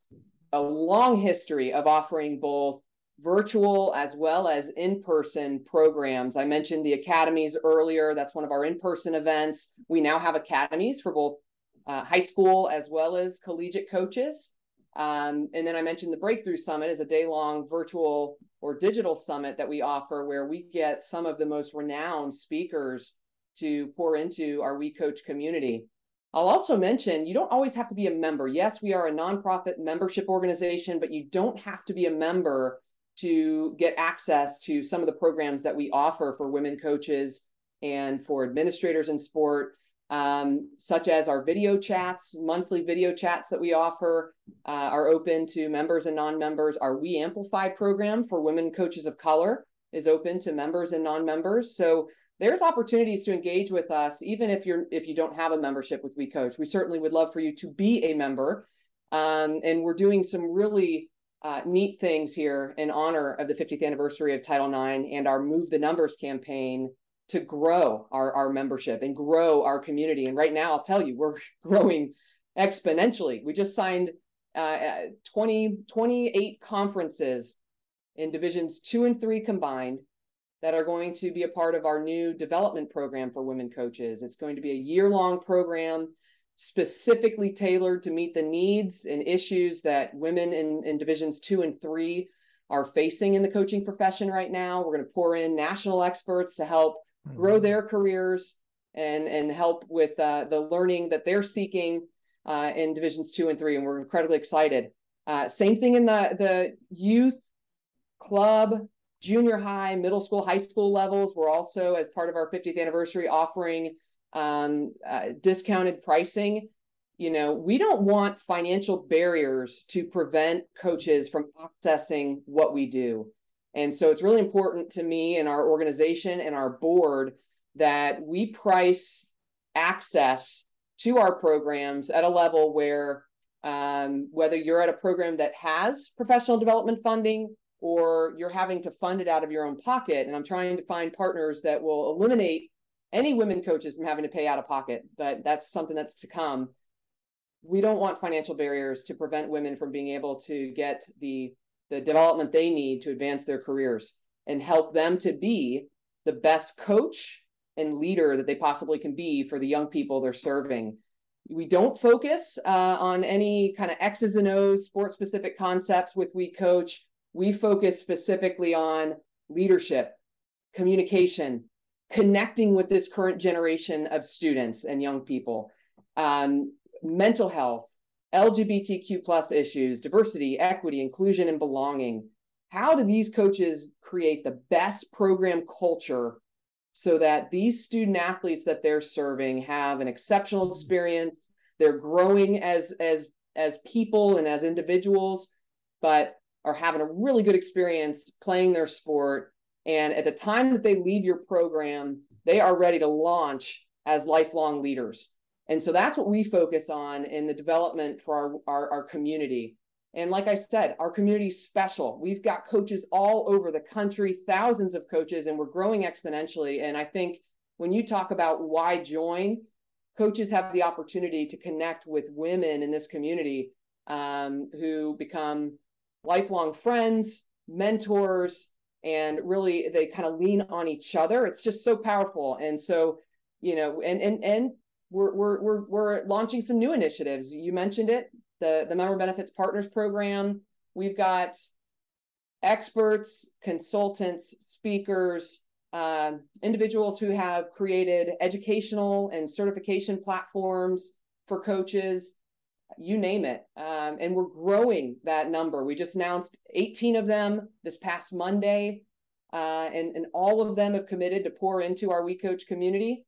a long history of offering both virtual as well as in-person programs. I mentioned the academies earlier. That's one of our in-person events. We now have academies for both uh, high school as well as collegiate coaches. Um, and then I mentioned the Breakthrough Summit is a day long virtual or digital summit that we offer where we get some of the most renowned speakers to pour into our We Coach community. I'll also mention you don't always have to be a member. Yes, we are a nonprofit membership organization, but you don't have to be a member to get access to some of the programs that we offer for women coaches and for administrators in sport um, such as our video chats, monthly video chats that we offer uh, are open to members and non-members. Our We Amplify program for women coaches of color is open to members and non-members. So there's opportunities to engage with us, even if you're if you don't have a membership with We Coach. We certainly would love for you to be a member. Um, and we're doing some really uh, neat things here in honor of the 50th anniversary of Title IX and our Move the Numbers campaign to grow our, our membership and grow our community. And right now, I'll tell you, we're growing exponentially. We just signed uh, 20, 28 conferences in divisions two and three combined that are going to be a part of our new development program for women coaches. It's going to be a year long program specifically tailored to meet the needs and issues that women in, in divisions two and three are facing in the coaching profession right now. We're going to pour in national experts to help grow mm-hmm. their careers and and help with uh, the learning that they're seeking uh, in divisions two and three and we're incredibly excited. Uh, same thing in the the youth club junior high middle school high school levels. We're also as part of our 50th anniversary offering um, uh, discounted pricing. You know we don't want financial barriers to prevent coaches from accessing what we do and so it's really important to me and our organization and our board that we price access to our programs at a level where um, whether you're at a program that has professional development funding or you're having to fund it out of your own pocket. And I'm trying to find partners that will eliminate any women coaches from having to pay out of pocket, but that's something that's to come. We don't want financial barriers to prevent women from being able to get the the development they need to advance their careers and help them to be the best coach and leader that they possibly can be for the young people they're serving. We don't focus uh, on any kind of X's and O's, sports specific concepts with We Coach. We focus specifically on leadership, communication, connecting with this current generation of students and young people, um, mental health, LGBTQ plus issues, diversity, equity, inclusion, and belonging. How do these coaches create the best program culture so that these student athletes that they're serving have an exceptional mm-hmm. experience? They're growing as as as people and as individuals, but are having a really good experience playing their sport. And at the time that they leave your program, they are ready to launch as lifelong leaders. And so that's what we focus on in the development for our, our, our community. And like I said, our community is special. We've got coaches all over the country, thousands of coaches, and we're growing exponentially. And I think when you talk about why join, coaches have the opportunity to connect with women in this community um, who become lifelong friends, mentors, and really they kind of lean on each other. It's just so powerful. And so, you know, and and and we're, we're, we're, launching some new initiatives. You mentioned it, the, the Member Benefits Partners Program. We've got experts, consultants, speakers, uh, individuals who have created educational and certification platforms for coaches, you name it. Um, and we're growing that number. We just announced 18 of them this past Monday, uh, and, and all of them have committed to pour into our We Coach community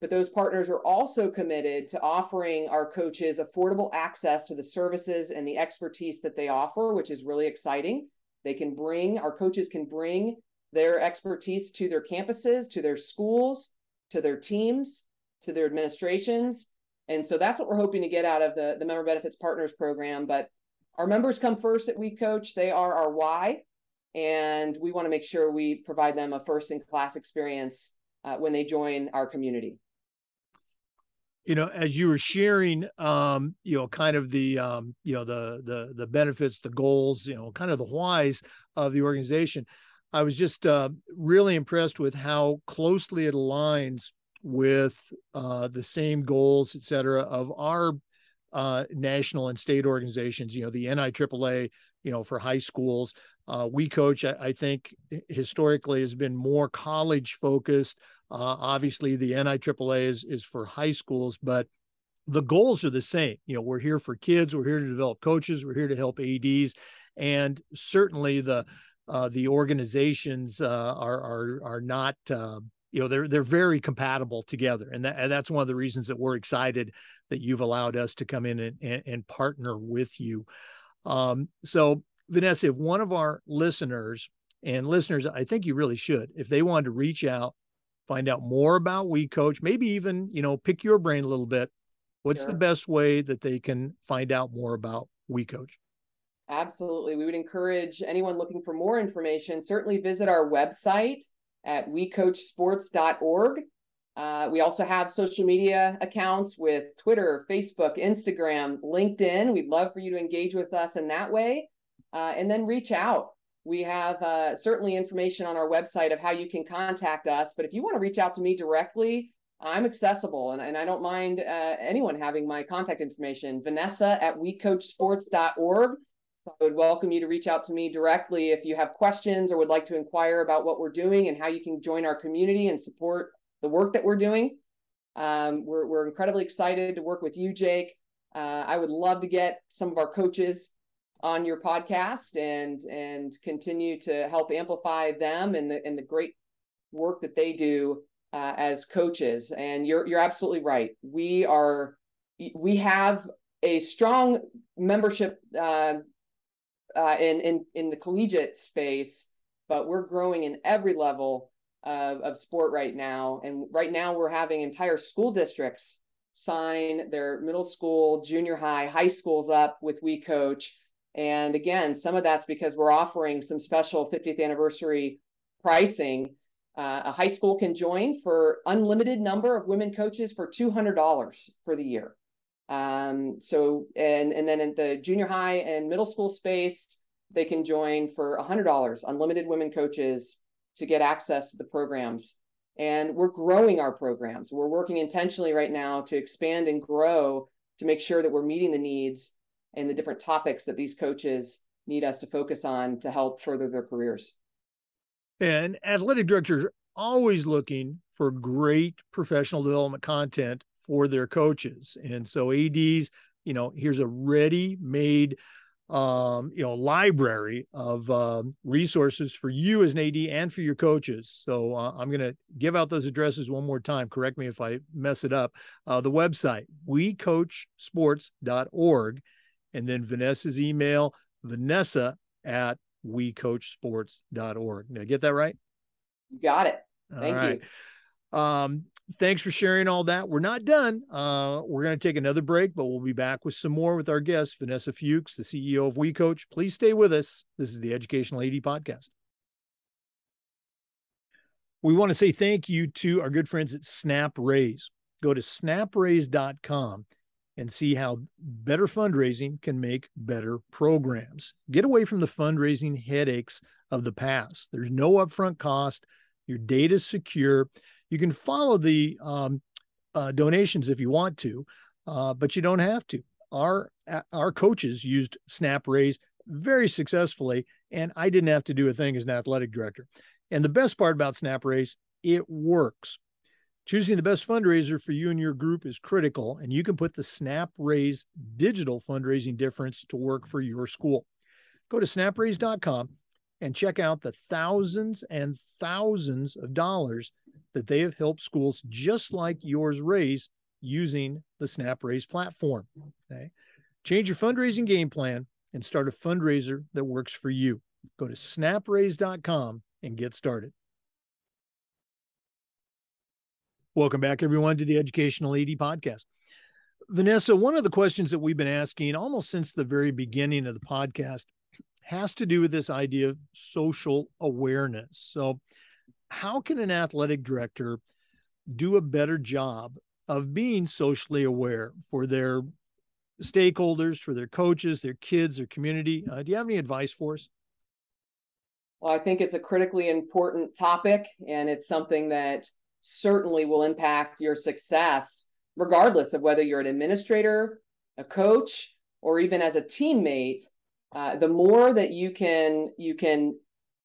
but those partners are also committed to offering our coaches affordable access to the services and the expertise that they offer, which is really exciting. They can bring, our coaches can bring their expertise to their campuses, to their schools, to their teams, to their administrations. And so that's what we're hoping to get out of the, the Member Benefits Partners program. But our members come first at We Coach, they are our why. And we want to make sure we provide them a first in class experience uh, when they join our community you know as you were sharing um you know kind of the um you know the the the benefits the goals you know kind of the whys of the organization i was just uh, really impressed with how closely it aligns with uh the same goals et cetera of our uh, national and state organizations. You know, the NIAAA, you know, for high schools. Uh, we coach, I, I, think, historically has been more college focused. Uh, obviously, the NIAAA is is for high schools, but the goals are the same. You know, we're here for kids. We're here to develop coaches. We're here to help ads, and certainly the uh, the organizations uh, are are are not. Uh, you know they're they're very compatible together and, that, and that's one of the reasons that we're excited that you've allowed us to come in and, and, and partner with you um, so vanessa if one of our listeners and listeners i think you really should if they wanted to reach out find out more about we coach maybe even you know pick your brain a little bit what's sure. the best way that they can find out more about we coach absolutely we would encourage anyone looking for more information certainly visit our website at wecoachsports.org. Uh, we also have social media accounts with Twitter, Facebook, Instagram, LinkedIn. We'd love for you to engage with us in that way uh, and then reach out. We have uh, certainly information on our website of how you can contact us. But if you want to reach out to me directly, I'm accessible and, and I don't mind uh, anyone having my contact information. Vanessa at wecoachsports.org. I would welcome you to reach out to me directly if you have questions or would like to inquire about what we're doing and how you can join our community and support the work that we're doing. Um, we're, we're incredibly excited to work with you, Jake. Uh, I would love to get some of our coaches on your podcast and and continue to help amplify them and the and the great work that they do uh, as coaches. And you're you're absolutely right. We are we have a strong membership uh, uh, in, in, in the collegiate space, but we're growing in every level of, of sport right now. And right now, we're having entire school districts sign their middle school, junior high, high schools up with We Coach. And again, some of that's because we're offering some special 50th anniversary pricing. Uh, a high school can join for unlimited number of women coaches for $200 for the year. Um, so, and, and then in the junior high and middle school space, they can join for $100, unlimited women coaches to get access to the programs. And we're growing our programs. We're working intentionally right now to expand and grow to make sure that we're meeting the needs and the different topics that these coaches need us to focus on to help further their careers. And athletic directors are always looking for great professional development content for their coaches. And so ADs, you know, here's a ready-made um, you know, library of um, resources for you as an AD and for your coaches. So uh, I'm going to give out those addresses one more time. Correct me if I mess it up. Uh, the website, wecoachsports.org, and then Vanessa's email, Vanessa at wecoachsports.org. Now, get that right? You got it. Thank you. Um, thanks for sharing all that. We're not done. Uh, we're going to take another break, but we'll be back with some more with our guest, Vanessa Fuchs, the CEO of We Coach. Please stay with us. This is the Educational AD Podcast. We want to say thank you to our good friends at Snap Raise. Go to snapraise.com and see how better fundraising can make better programs. Get away from the fundraising headaches of the past. There's no upfront cost. Your data is secure you can follow the um, uh, donations if you want to, uh, but you don't have to. Our our coaches used Snap Raise very successfully, and I didn't have to do a thing as an athletic director. And the best part about Snap Raise, it works. Choosing the best fundraiser for you and your group is critical, and you can put the Snap Raise digital fundraising difference to work for your school. Go to snapraise.com and check out the thousands and thousands of dollars that they have helped schools just like yours raise using the Snap Raise platform. Okay. Change your fundraising game plan and start a fundraiser that works for you. Go to snapraise.com and get started. Welcome back, everyone, to the Educational AD Podcast. Vanessa, one of the questions that we've been asking almost since the very beginning of the podcast has to do with this idea of social awareness. So, how can an athletic director do a better job of being socially aware for their stakeholders, for their coaches, their kids, their community? Uh, do you have any advice for us? Well, I think it's a critically important topic, and it's something that certainly will impact your success, regardless of whether you're an administrator a coach or even as a teammate, uh, the more that you can you can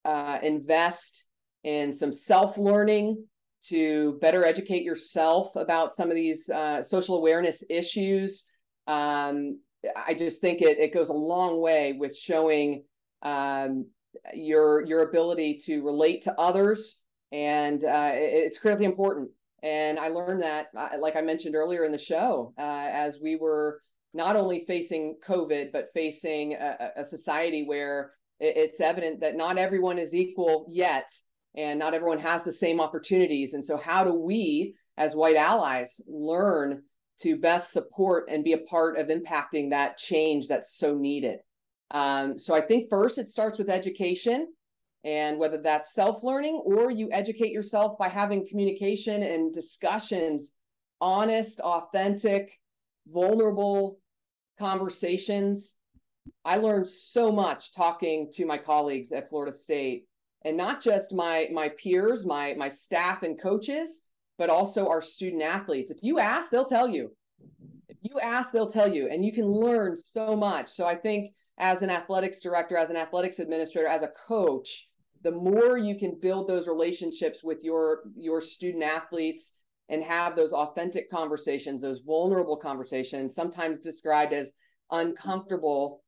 uh, invest in some self learning to better educate yourself about some of these uh, social awareness issues. Um, I just think it, it goes a long way with showing um, your your ability to relate to others, and uh, it, it's critically important. And I learned that, uh, like I mentioned earlier in the show, uh, as we were not only facing COVID, but facing a, a society where it's evident that not everyone is equal yet, and not everyone has the same opportunities. And so, how do we, as white allies, learn to best support and be a part of impacting that change that's so needed? Um, so, I think first it starts with education. And whether that's self learning or you educate yourself by having communication and discussions, honest, authentic, vulnerable conversations. I learned so much talking to my colleagues at Florida State and not just my my peers, my my staff and coaches, but also our student athletes. If you ask, they'll tell you. If you ask, they'll tell you, and you can learn so much. So I think as an athletics director, as an athletics administrator, as a coach, the more you can build those relationships with your your student athletes and have those authentic conversations, those vulnerable conversations, sometimes described as uncomfortable,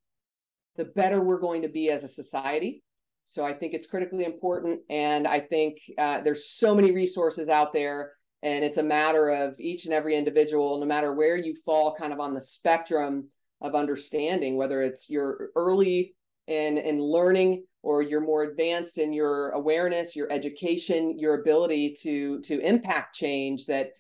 the better we're going to be as a society. So I think it's critically important. And I think uh, there's so many resources out there. And it's a matter of each and every individual, no matter where you fall kind of on the spectrum of understanding, whether it's your early in, in learning or you're more advanced in your awareness, your education, your ability to to impact change that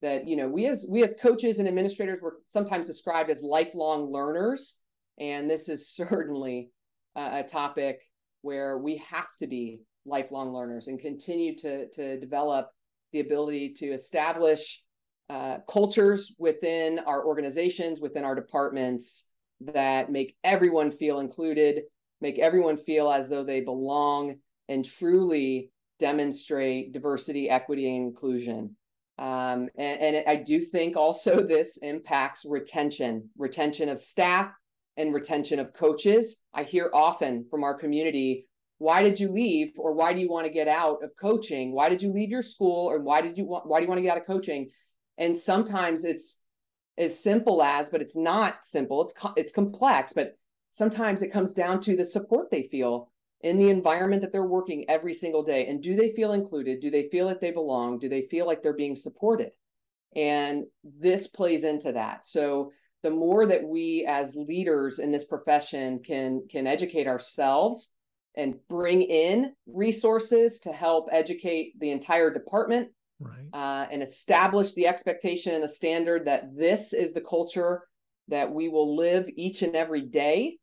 that you know we as we as coaches and administrators were sometimes described as lifelong learners. And this is certainly a, a topic where we have to be lifelong learners and continue to to develop the ability to establish uh, cultures within our organizations within our departments that make everyone feel included make everyone feel as though they belong and truly demonstrate diversity equity and inclusion um, and, and I do think also this impacts retention, retention of staff and retention of coaches. I hear often from our community, why did you leave or why do you want to get out of coaching? Why did you leave your school or why did you want why do you want to get out of coaching? And sometimes it's as simple as, but it's not simple. It's it's complex, but sometimes it comes down to the support they feel in the environment that they're working every single day. And do they feel included? Do they feel that they belong? Do they feel like they're being supported? And this plays into that. So the more that we as leaders in this profession can can educate ourselves and bring in resources to help educate the entire department right. uh, and establish the expectation and the standard that this is the culture that we will live each and every day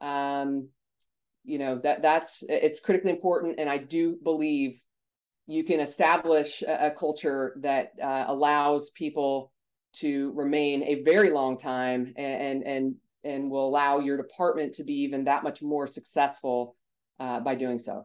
um, you know that that's it's critically important and i do believe you can establish a, a culture that uh, allows people to remain a very long time and and and will allow your department to be even that much more successful uh, by doing so.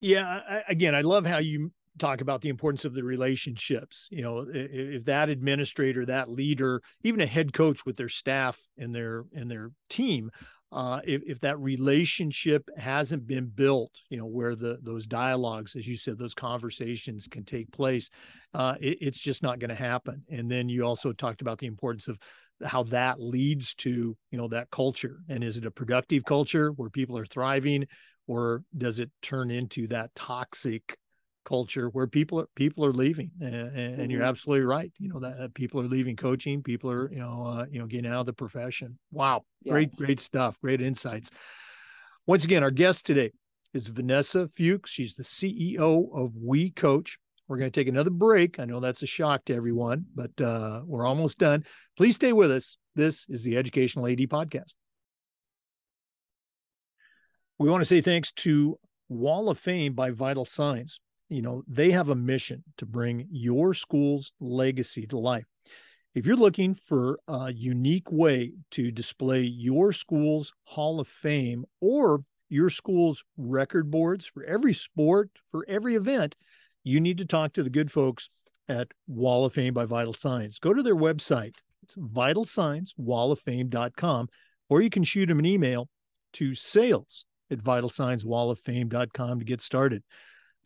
Yeah I, again i love how you talk about the importance of the relationships you know if, if that administrator that leader even a head coach with their staff and their and their team uh, if, if that relationship hasn't been built, you know, where the those dialogues, as you said, those conversations can take place, uh, it, it's just not going to happen. And then you also talked about the importance of how that leads to you know that culture and is it a productive culture where people are thriving or does it turn into that toxic culture where people are people are leaving and, and mm-hmm. you're absolutely right you know that people are leaving coaching people are you know uh, you know getting out of the profession. Wow yes. great great stuff great insights. Once again our guest today is vanessa fuchs. She's the ceo of we coach. We're going to take another break. I know that's a shock to everyone but uh, we're almost done. Please stay with us. This is the educational ad podcast. We want to say thanks to wall of fame by vital signs you know, they have a mission to bring your school's legacy to life. If you're looking for a unique way to display your school's Hall of Fame or your school's record boards for every sport, for every event, you need to talk to the good folks at Wall of Fame by Vital Signs. Go to their website, It's Vital Signs Wall of Fame.com, or you can shoot them an email to sales at vitalsignswalloffame.com to get started.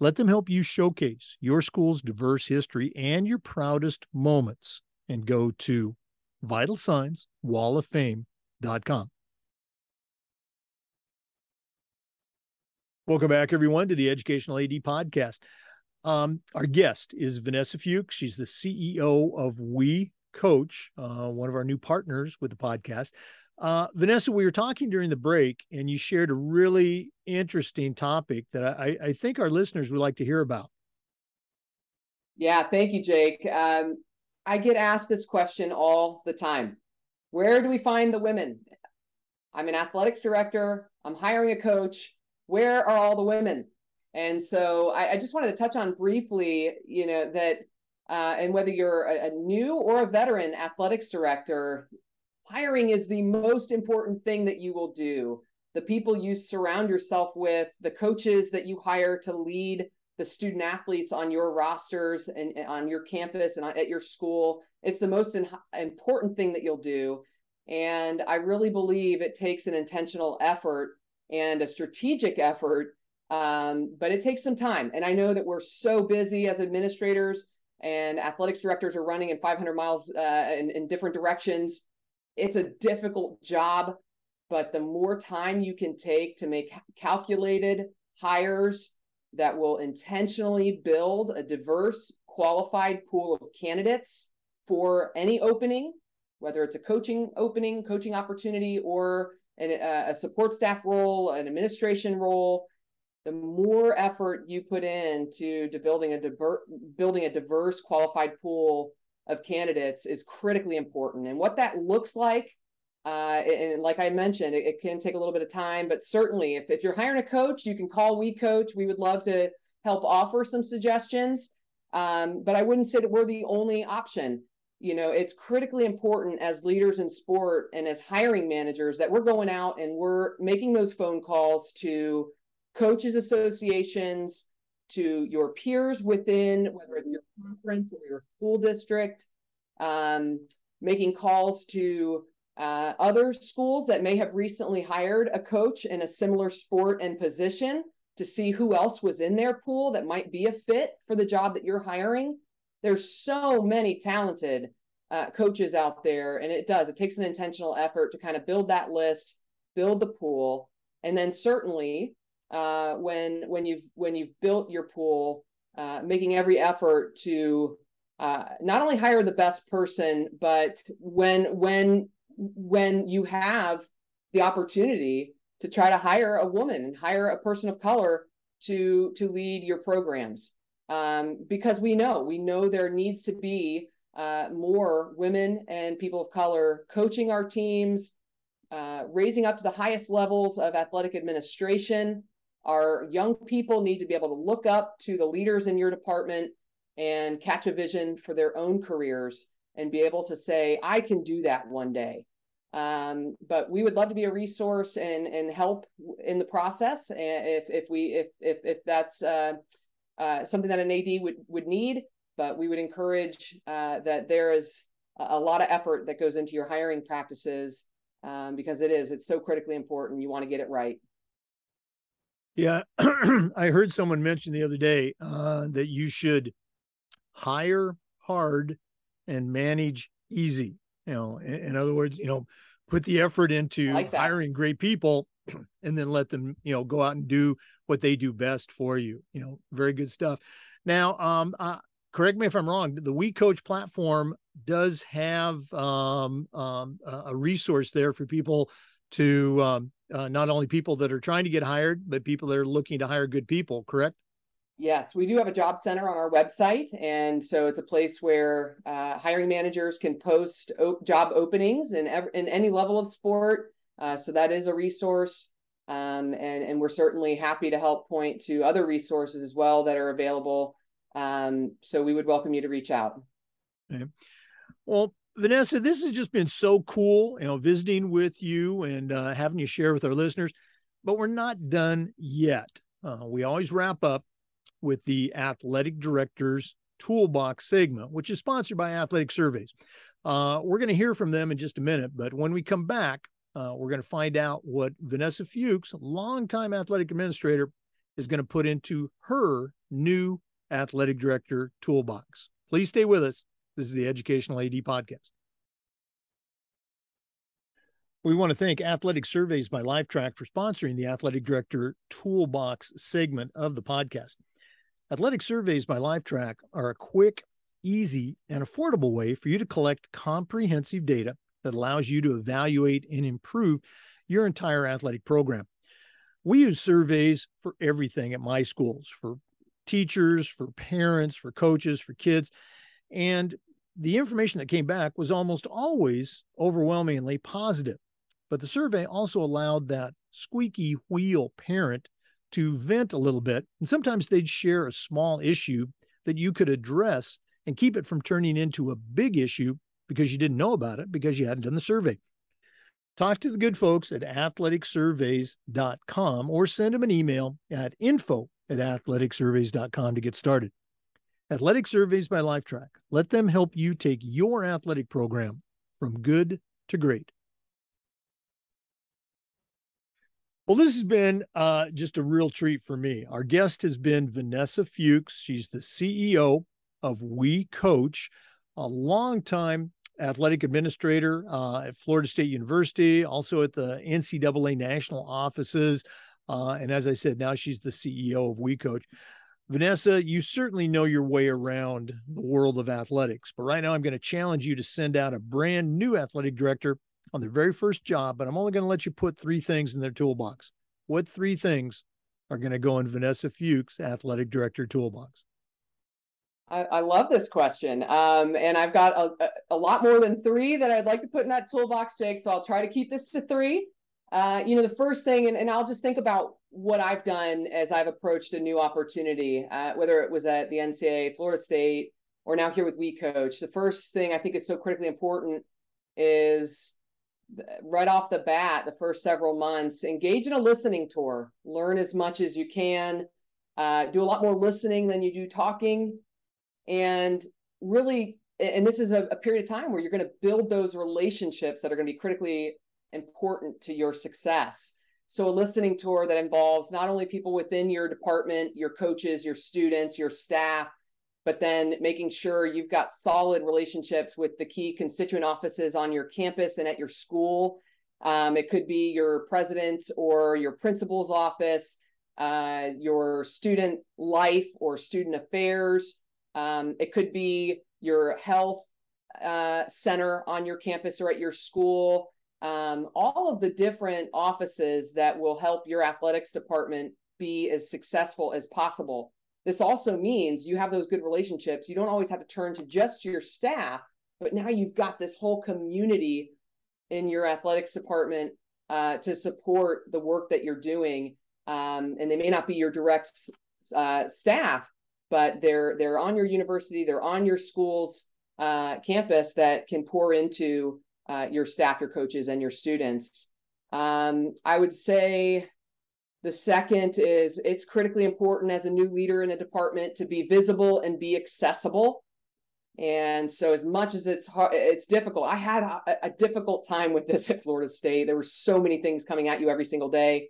Let them help you showcase your school's diverse history and your proudest moments and go to vitalsignswalloffame.com. Welcome back, everyone, to the Educational AD Podcast. Um, our guest is Vanessa Fuchs. She's the CEO of We Coach, uh, one of our new partners with the podcast. Uh, Vanessa, we were talking during the break, and you shared a really interesting topic that I, I think our listeners would like to hear about. Yeah, thank you, Jake. Um, I get asked this question all the time Where do we find the women? I'm an athletics director, I'm hiring a coach. Where are all the women? And so I, I just wanted to touch on briefly, you know, that uh, and whether you're a, a, new or a veteran athletics director, hiring is the most important thing that you will do. The people you surround yourself with, the coaches that you hire to lead the student athletes on your rosters and, and on your campus and at your school, it's the most in, important thing that you'll do. And I really believe it takes an intentional effort and a strategic effort um, but it takes some time. And I know that we're so busy as administrators and athletics directors are running in 500 miles uh, in, in different directions. It's a difficult job, but the more time you can take to make calculated hires that will intentionally build a diverse, qualified pool of candidates for any opening, whether it's a coaching opening, coaching opportunity, or an, a support staff role, an administration role, the more effort you put into to building a diver- building a diverse qualified pool of candidates is critically important. And what that looks like uh, and like i mentioned it, it, can take a little bit of time but certainly if, if you're hiring a coach you can call we coach. We would love to help offer some suggestions. Um, but i wouldn't say that we're the only option. You know it's critically important as leaders in sport and as hiring managers that we're going out and we're making those phone calls to coaches associations, to your peers within, whether it's your conference or your school district, um, making calls to uh, other schools that may have recently hired a coach in a similar sport and position to see who else was in their pool that might be a fit for the job that you're hiring. There's so many talented uh, coaches out there, and it does. It takes an intentional effort to kind of build that list, build the pool, and then certainly uh, when when you've when you've built your pool, uh, making every effort to uh, not only hire the best person, but when when when you have the opportunity to try to hire a woman and hire a person of color to to lead your programs, um, because we know we know there needs to be uh, more women and people of color coaching our teams, uh, raising up to the highest levels of athletic administration, our young people need to be able to look up to the leaders in your department and catch a vision for their own careers and be able to say, I can do that one day. Um, but we would love to be a resource and and help in the process. If if we if if if that's uh, uh, something that an AD would would need, but we would encourage uh, that there is a lot of effort that goes into your hiring practices um, because it is it's so critically important. You want to get it right. Yeah, I heard someone mention the other day uh, that you should hire hard and manage easy. You know, in, in other words, you know, put the effort into like hiring great people and then let them, you know, go out and do what they do best for you. You know, very good stuff. Now, um, uh, correct me if I'm wrong. The We Coach platform does have um, um, a resource there for people to um, uh, not only people that are trying to get hired, but people that are looking to hire good people, correct? Yes, we do have a job center on our website. And so it's a place where uh, hiring managers can post o- job openings in, ev- in any level of sport. Uh, so that is a resource. Um, and, and we're certainly happy to help point to other resources as well that are available. Um, so we would welcome you to reach out. Okay. Well, Vanessa, this has just been so cool, you know, visiting with you and uh, having you share with our listeners. But we're not done yet. Uh, we always wrap up with the athletic director's toolbox segment, which is sponsored by Athletic Surveys. Uh, we're going to hear from them in just a minute, but when we come back, uh, we're going to find out what Vanessa Fuchs, longtime athletic administrator, is going to put into her new athletic director toolbox. Please stay with us. This is the Educational AD Podcast. We want to thank Athletic Surveys by Lifetrack for sponsoring the Athletic Director Toolbox segment of the podcast. Athletic Surveys by Lifetrack are a quick, easy, and affordable way for you to collect comprehensive data that allows you to evaluate and improve your entire athletic program. We use surveys for everything at my schools for teachers, for parents, for coaches, for kids. And the information that came back was almost always overwhelmingly positive. But the survey also allowed that squeaky wheel parent to vent a little bit. And sometimes they'd share a small issue that you could address and keep it from turning into a big issue because you didn't know about it because you hadn't done the survey. Talk to the good folks at athleticsurveys.com or send them an email at info at athleticsurveys.com to get started. Athletic Surveys by Lifetrack. Let them help you take your athletic program from good to great. Well, this has been uh, just a real treat for me. Our guest has been Vanessa Fuchs. She's the CEO of We Coach, a longtime athletic administrator uh, at Florida State University, also at the NCAA national offices. Uh, and as I said, now she's the CEO of We Coach. Vanessa, you certainly know your way around the world of athletics, but right now I'm going to challenge you to send out a brand new athletic director on their very first job, but I'm only going to let you put three things in their toolbox. What three things are going to go in Vanessa Fuchs' athletic director toolbox? I, I love this question. Um, and I've got a, a, lot more than three that I'd like to put in that toolbox, Jake. So I'll try to keep this to three. Uh, you know, the first thing, and, and I'll just think about what I've done as I've approached a new opportunity, uh, whether it was at the NCAA, Florida State, or now here with We Coach. The first thing I think is so critically important is right off the bat, the first several months, engage in a listening tour. Learn as much as you can. Uh, do a lot more listening than you do talking, and really, and this is a, a period of time where you're going to build those relationships that are going to be critically important to your success. So, a listening tour that involves not only people within your department, your coaches, your students, your staff, but then making sure you've got solid relationships with the key constituent offices on your campus and at your school. Um, it could be your president or your principal's office, uh, your student life or student affairs. Um, it could be your health uh, center on your campus or at your school. Um, all of the different offices that will help your athletics department be as successful as possible. This also means you have those good relationships. You don't always have to turn to just your staff, but now you've got this whole community in your athletics department uh, to support the work that you're doing. Um, and they may not be your direct uh, staff, but they're they're on your university, they're on your school's uh, campus that can pour into uh, your staff, your coaches, and your students. Um, I would say the second is it's critically important as a new leader in a department to be visible and be accessible. And so, as much as it's hard, it's difficult. I had a, a, difficult time with this at Florida State. There were so many things coming at you every single day.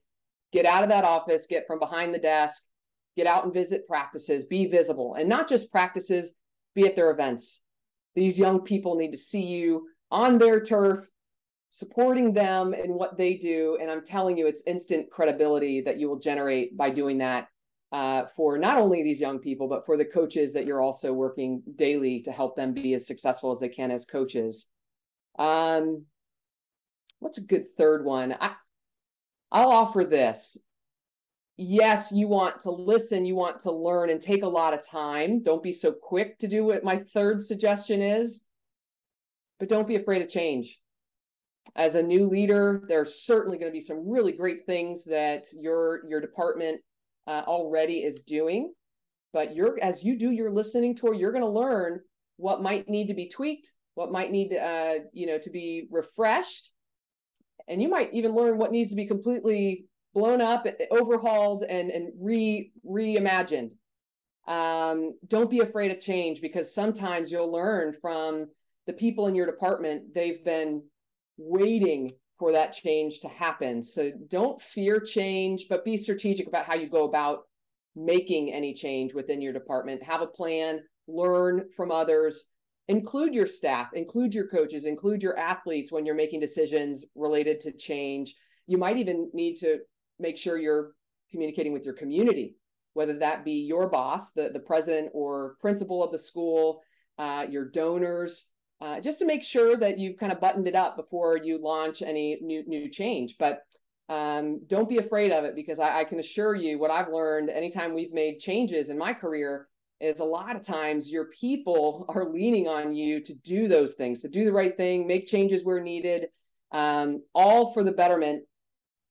Get out of that office, get from behind the desk, get out and visit practices, be visible, and not just practices, be at their events. These young people need to see you on their turf supporting them in what they do. And I'm telling you, it's instant credibility that you will generate by doing that uh, for not only these young people, but for the coaches that you're also working daily to help them be as successful as they can as coaches. Um, what's a good third one? I, I'll offer this. Yes, you want to listen, you want to learn and take a lot of time. Don't be so quick to do what my third suggestion is, but don't be afraid of change as a new leader, there's certainly going to be some really great things that your your department uh, already is doing. But you're as you do your listening tour, you're going to learn what might need to be tweaked, what might need uh, you know to be refreshed, and you might even learn what needs to be completely blown up, overhauled, and and re reimagined. Um, don't be afraid of change because sometimes you'll learn from the people in your department, they've been waiting for that change to happen. So don't fear change, but be strategic about how you go about making any change within your department. Have a plan, learn from others, include your staff, include your coaches, include your athletes when you're making decisions related to change. You might even need to make sure you're communicating with your community, whether that be your boss, the, the president or principal of the school, uh, your donors, uh, just to make sure that you've kind of buttoned it up before you launch any new new change. But um, don't be afraid of it because I, I, can assure you what I've learned anytime we've made changes in my career is a lot of times your people are leaning on you to do those things, to do the right thing, make changes where needed, um, all for the betterment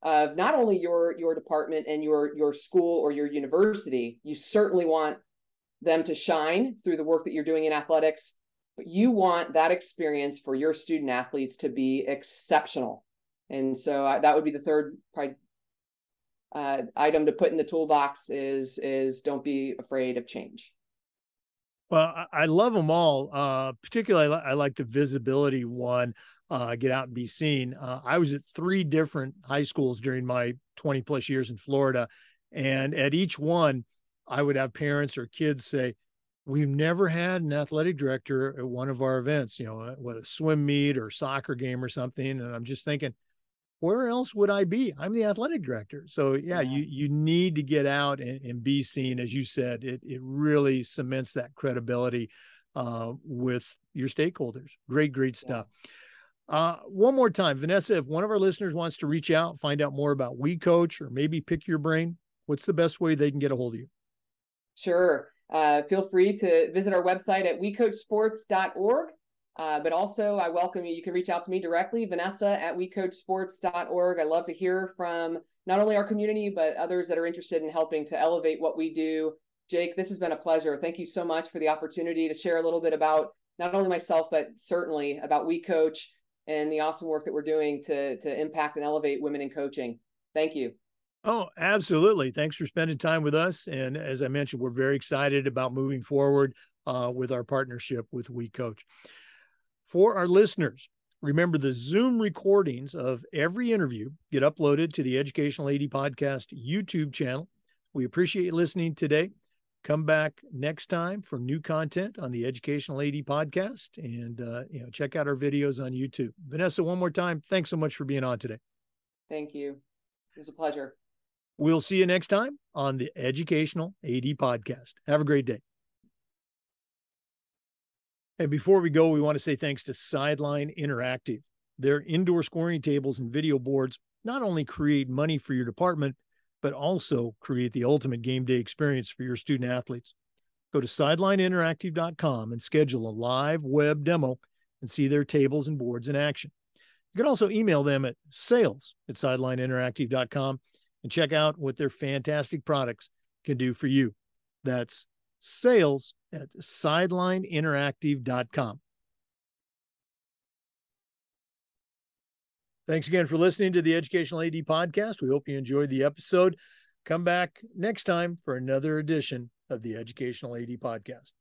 of not only your your department and your your school or your university. You certainly want them to shine through the work that you're doing in athletics, you want that experience for your student athletes to be exceptional. And so uh, that would be the third uh, item to put in the toolbox is is don't be afraid of change. Well, I, love them all. Uh, particularly, I, like the visibility one. Uh, get out and be seen. Uh, I was at three different high schools during my 20 plus years in Florida, and at each one, I would have parents or kids say, "We've never had an athletic director at one of our events. You know, whether swim meet or soccer game or something." And I'm just thinking, where else would I be? I'm the athletic director. So yeah, yeah. you you need to get out and, and, be seen. As you said, it it really cements that credibility uh, with your stakeholders. Great, great stuff. Yeah. Uh, one more time, Vanessa, if one of our listeners wants to reach out, find out more about We Coach or maybe pick your brain, what's the best way they can get a hold of you? Sure. Uh, feel free to visit our website at wecoachsports.org. Uh, but also, I welcome you. You can reach out to me directly, Vanessa at wecoachsports.org. I love to hear from not only our community, but others that are interested in helping to elevate what we do. Jake, this has been a pleasure. Thank you so much for the opportunity to share a little bit about not only myself, but certainly about We Coach and the awesome work that we're doing to, to impact and elevate women in coaching. Thank you. Oh, absolutely. Thanks for spending time with us. And as I mentioned, we're very excited about moving forward uh, with our partnership with We Coach. For our listeners, remember the Zoom recordings of every interview get uploaded to the Educational AD Podcast YouTube channel. We appreciate you listening today. Come back next time for new content on the Educational AD Podcast, and uh, you know check out our videos on YouTube. Vanessa, one more time, thanks so much for being on today. Thank you. It was a pleasure. We'll see you next time on the Educational AD Podcast. Have a great day. And before we go, we want to say thanks to Sideline Interactive. Their indoor scoring tables and video boards not only create money for your department, but also create the ultimate game day experience for your student athletes. Go to sidelineinteractive.com and schedule a live web demo and see their tables and boards in action. You can also email them at sales at sidelineinteractive.com and check out what their fantastic products can do for you. That's sales at sidelineinteractive.com. Thanks again for listening to the Educational AD podcast. We hope you enjoyed the episode. Come back next time for another edition of the Educational AD podcast.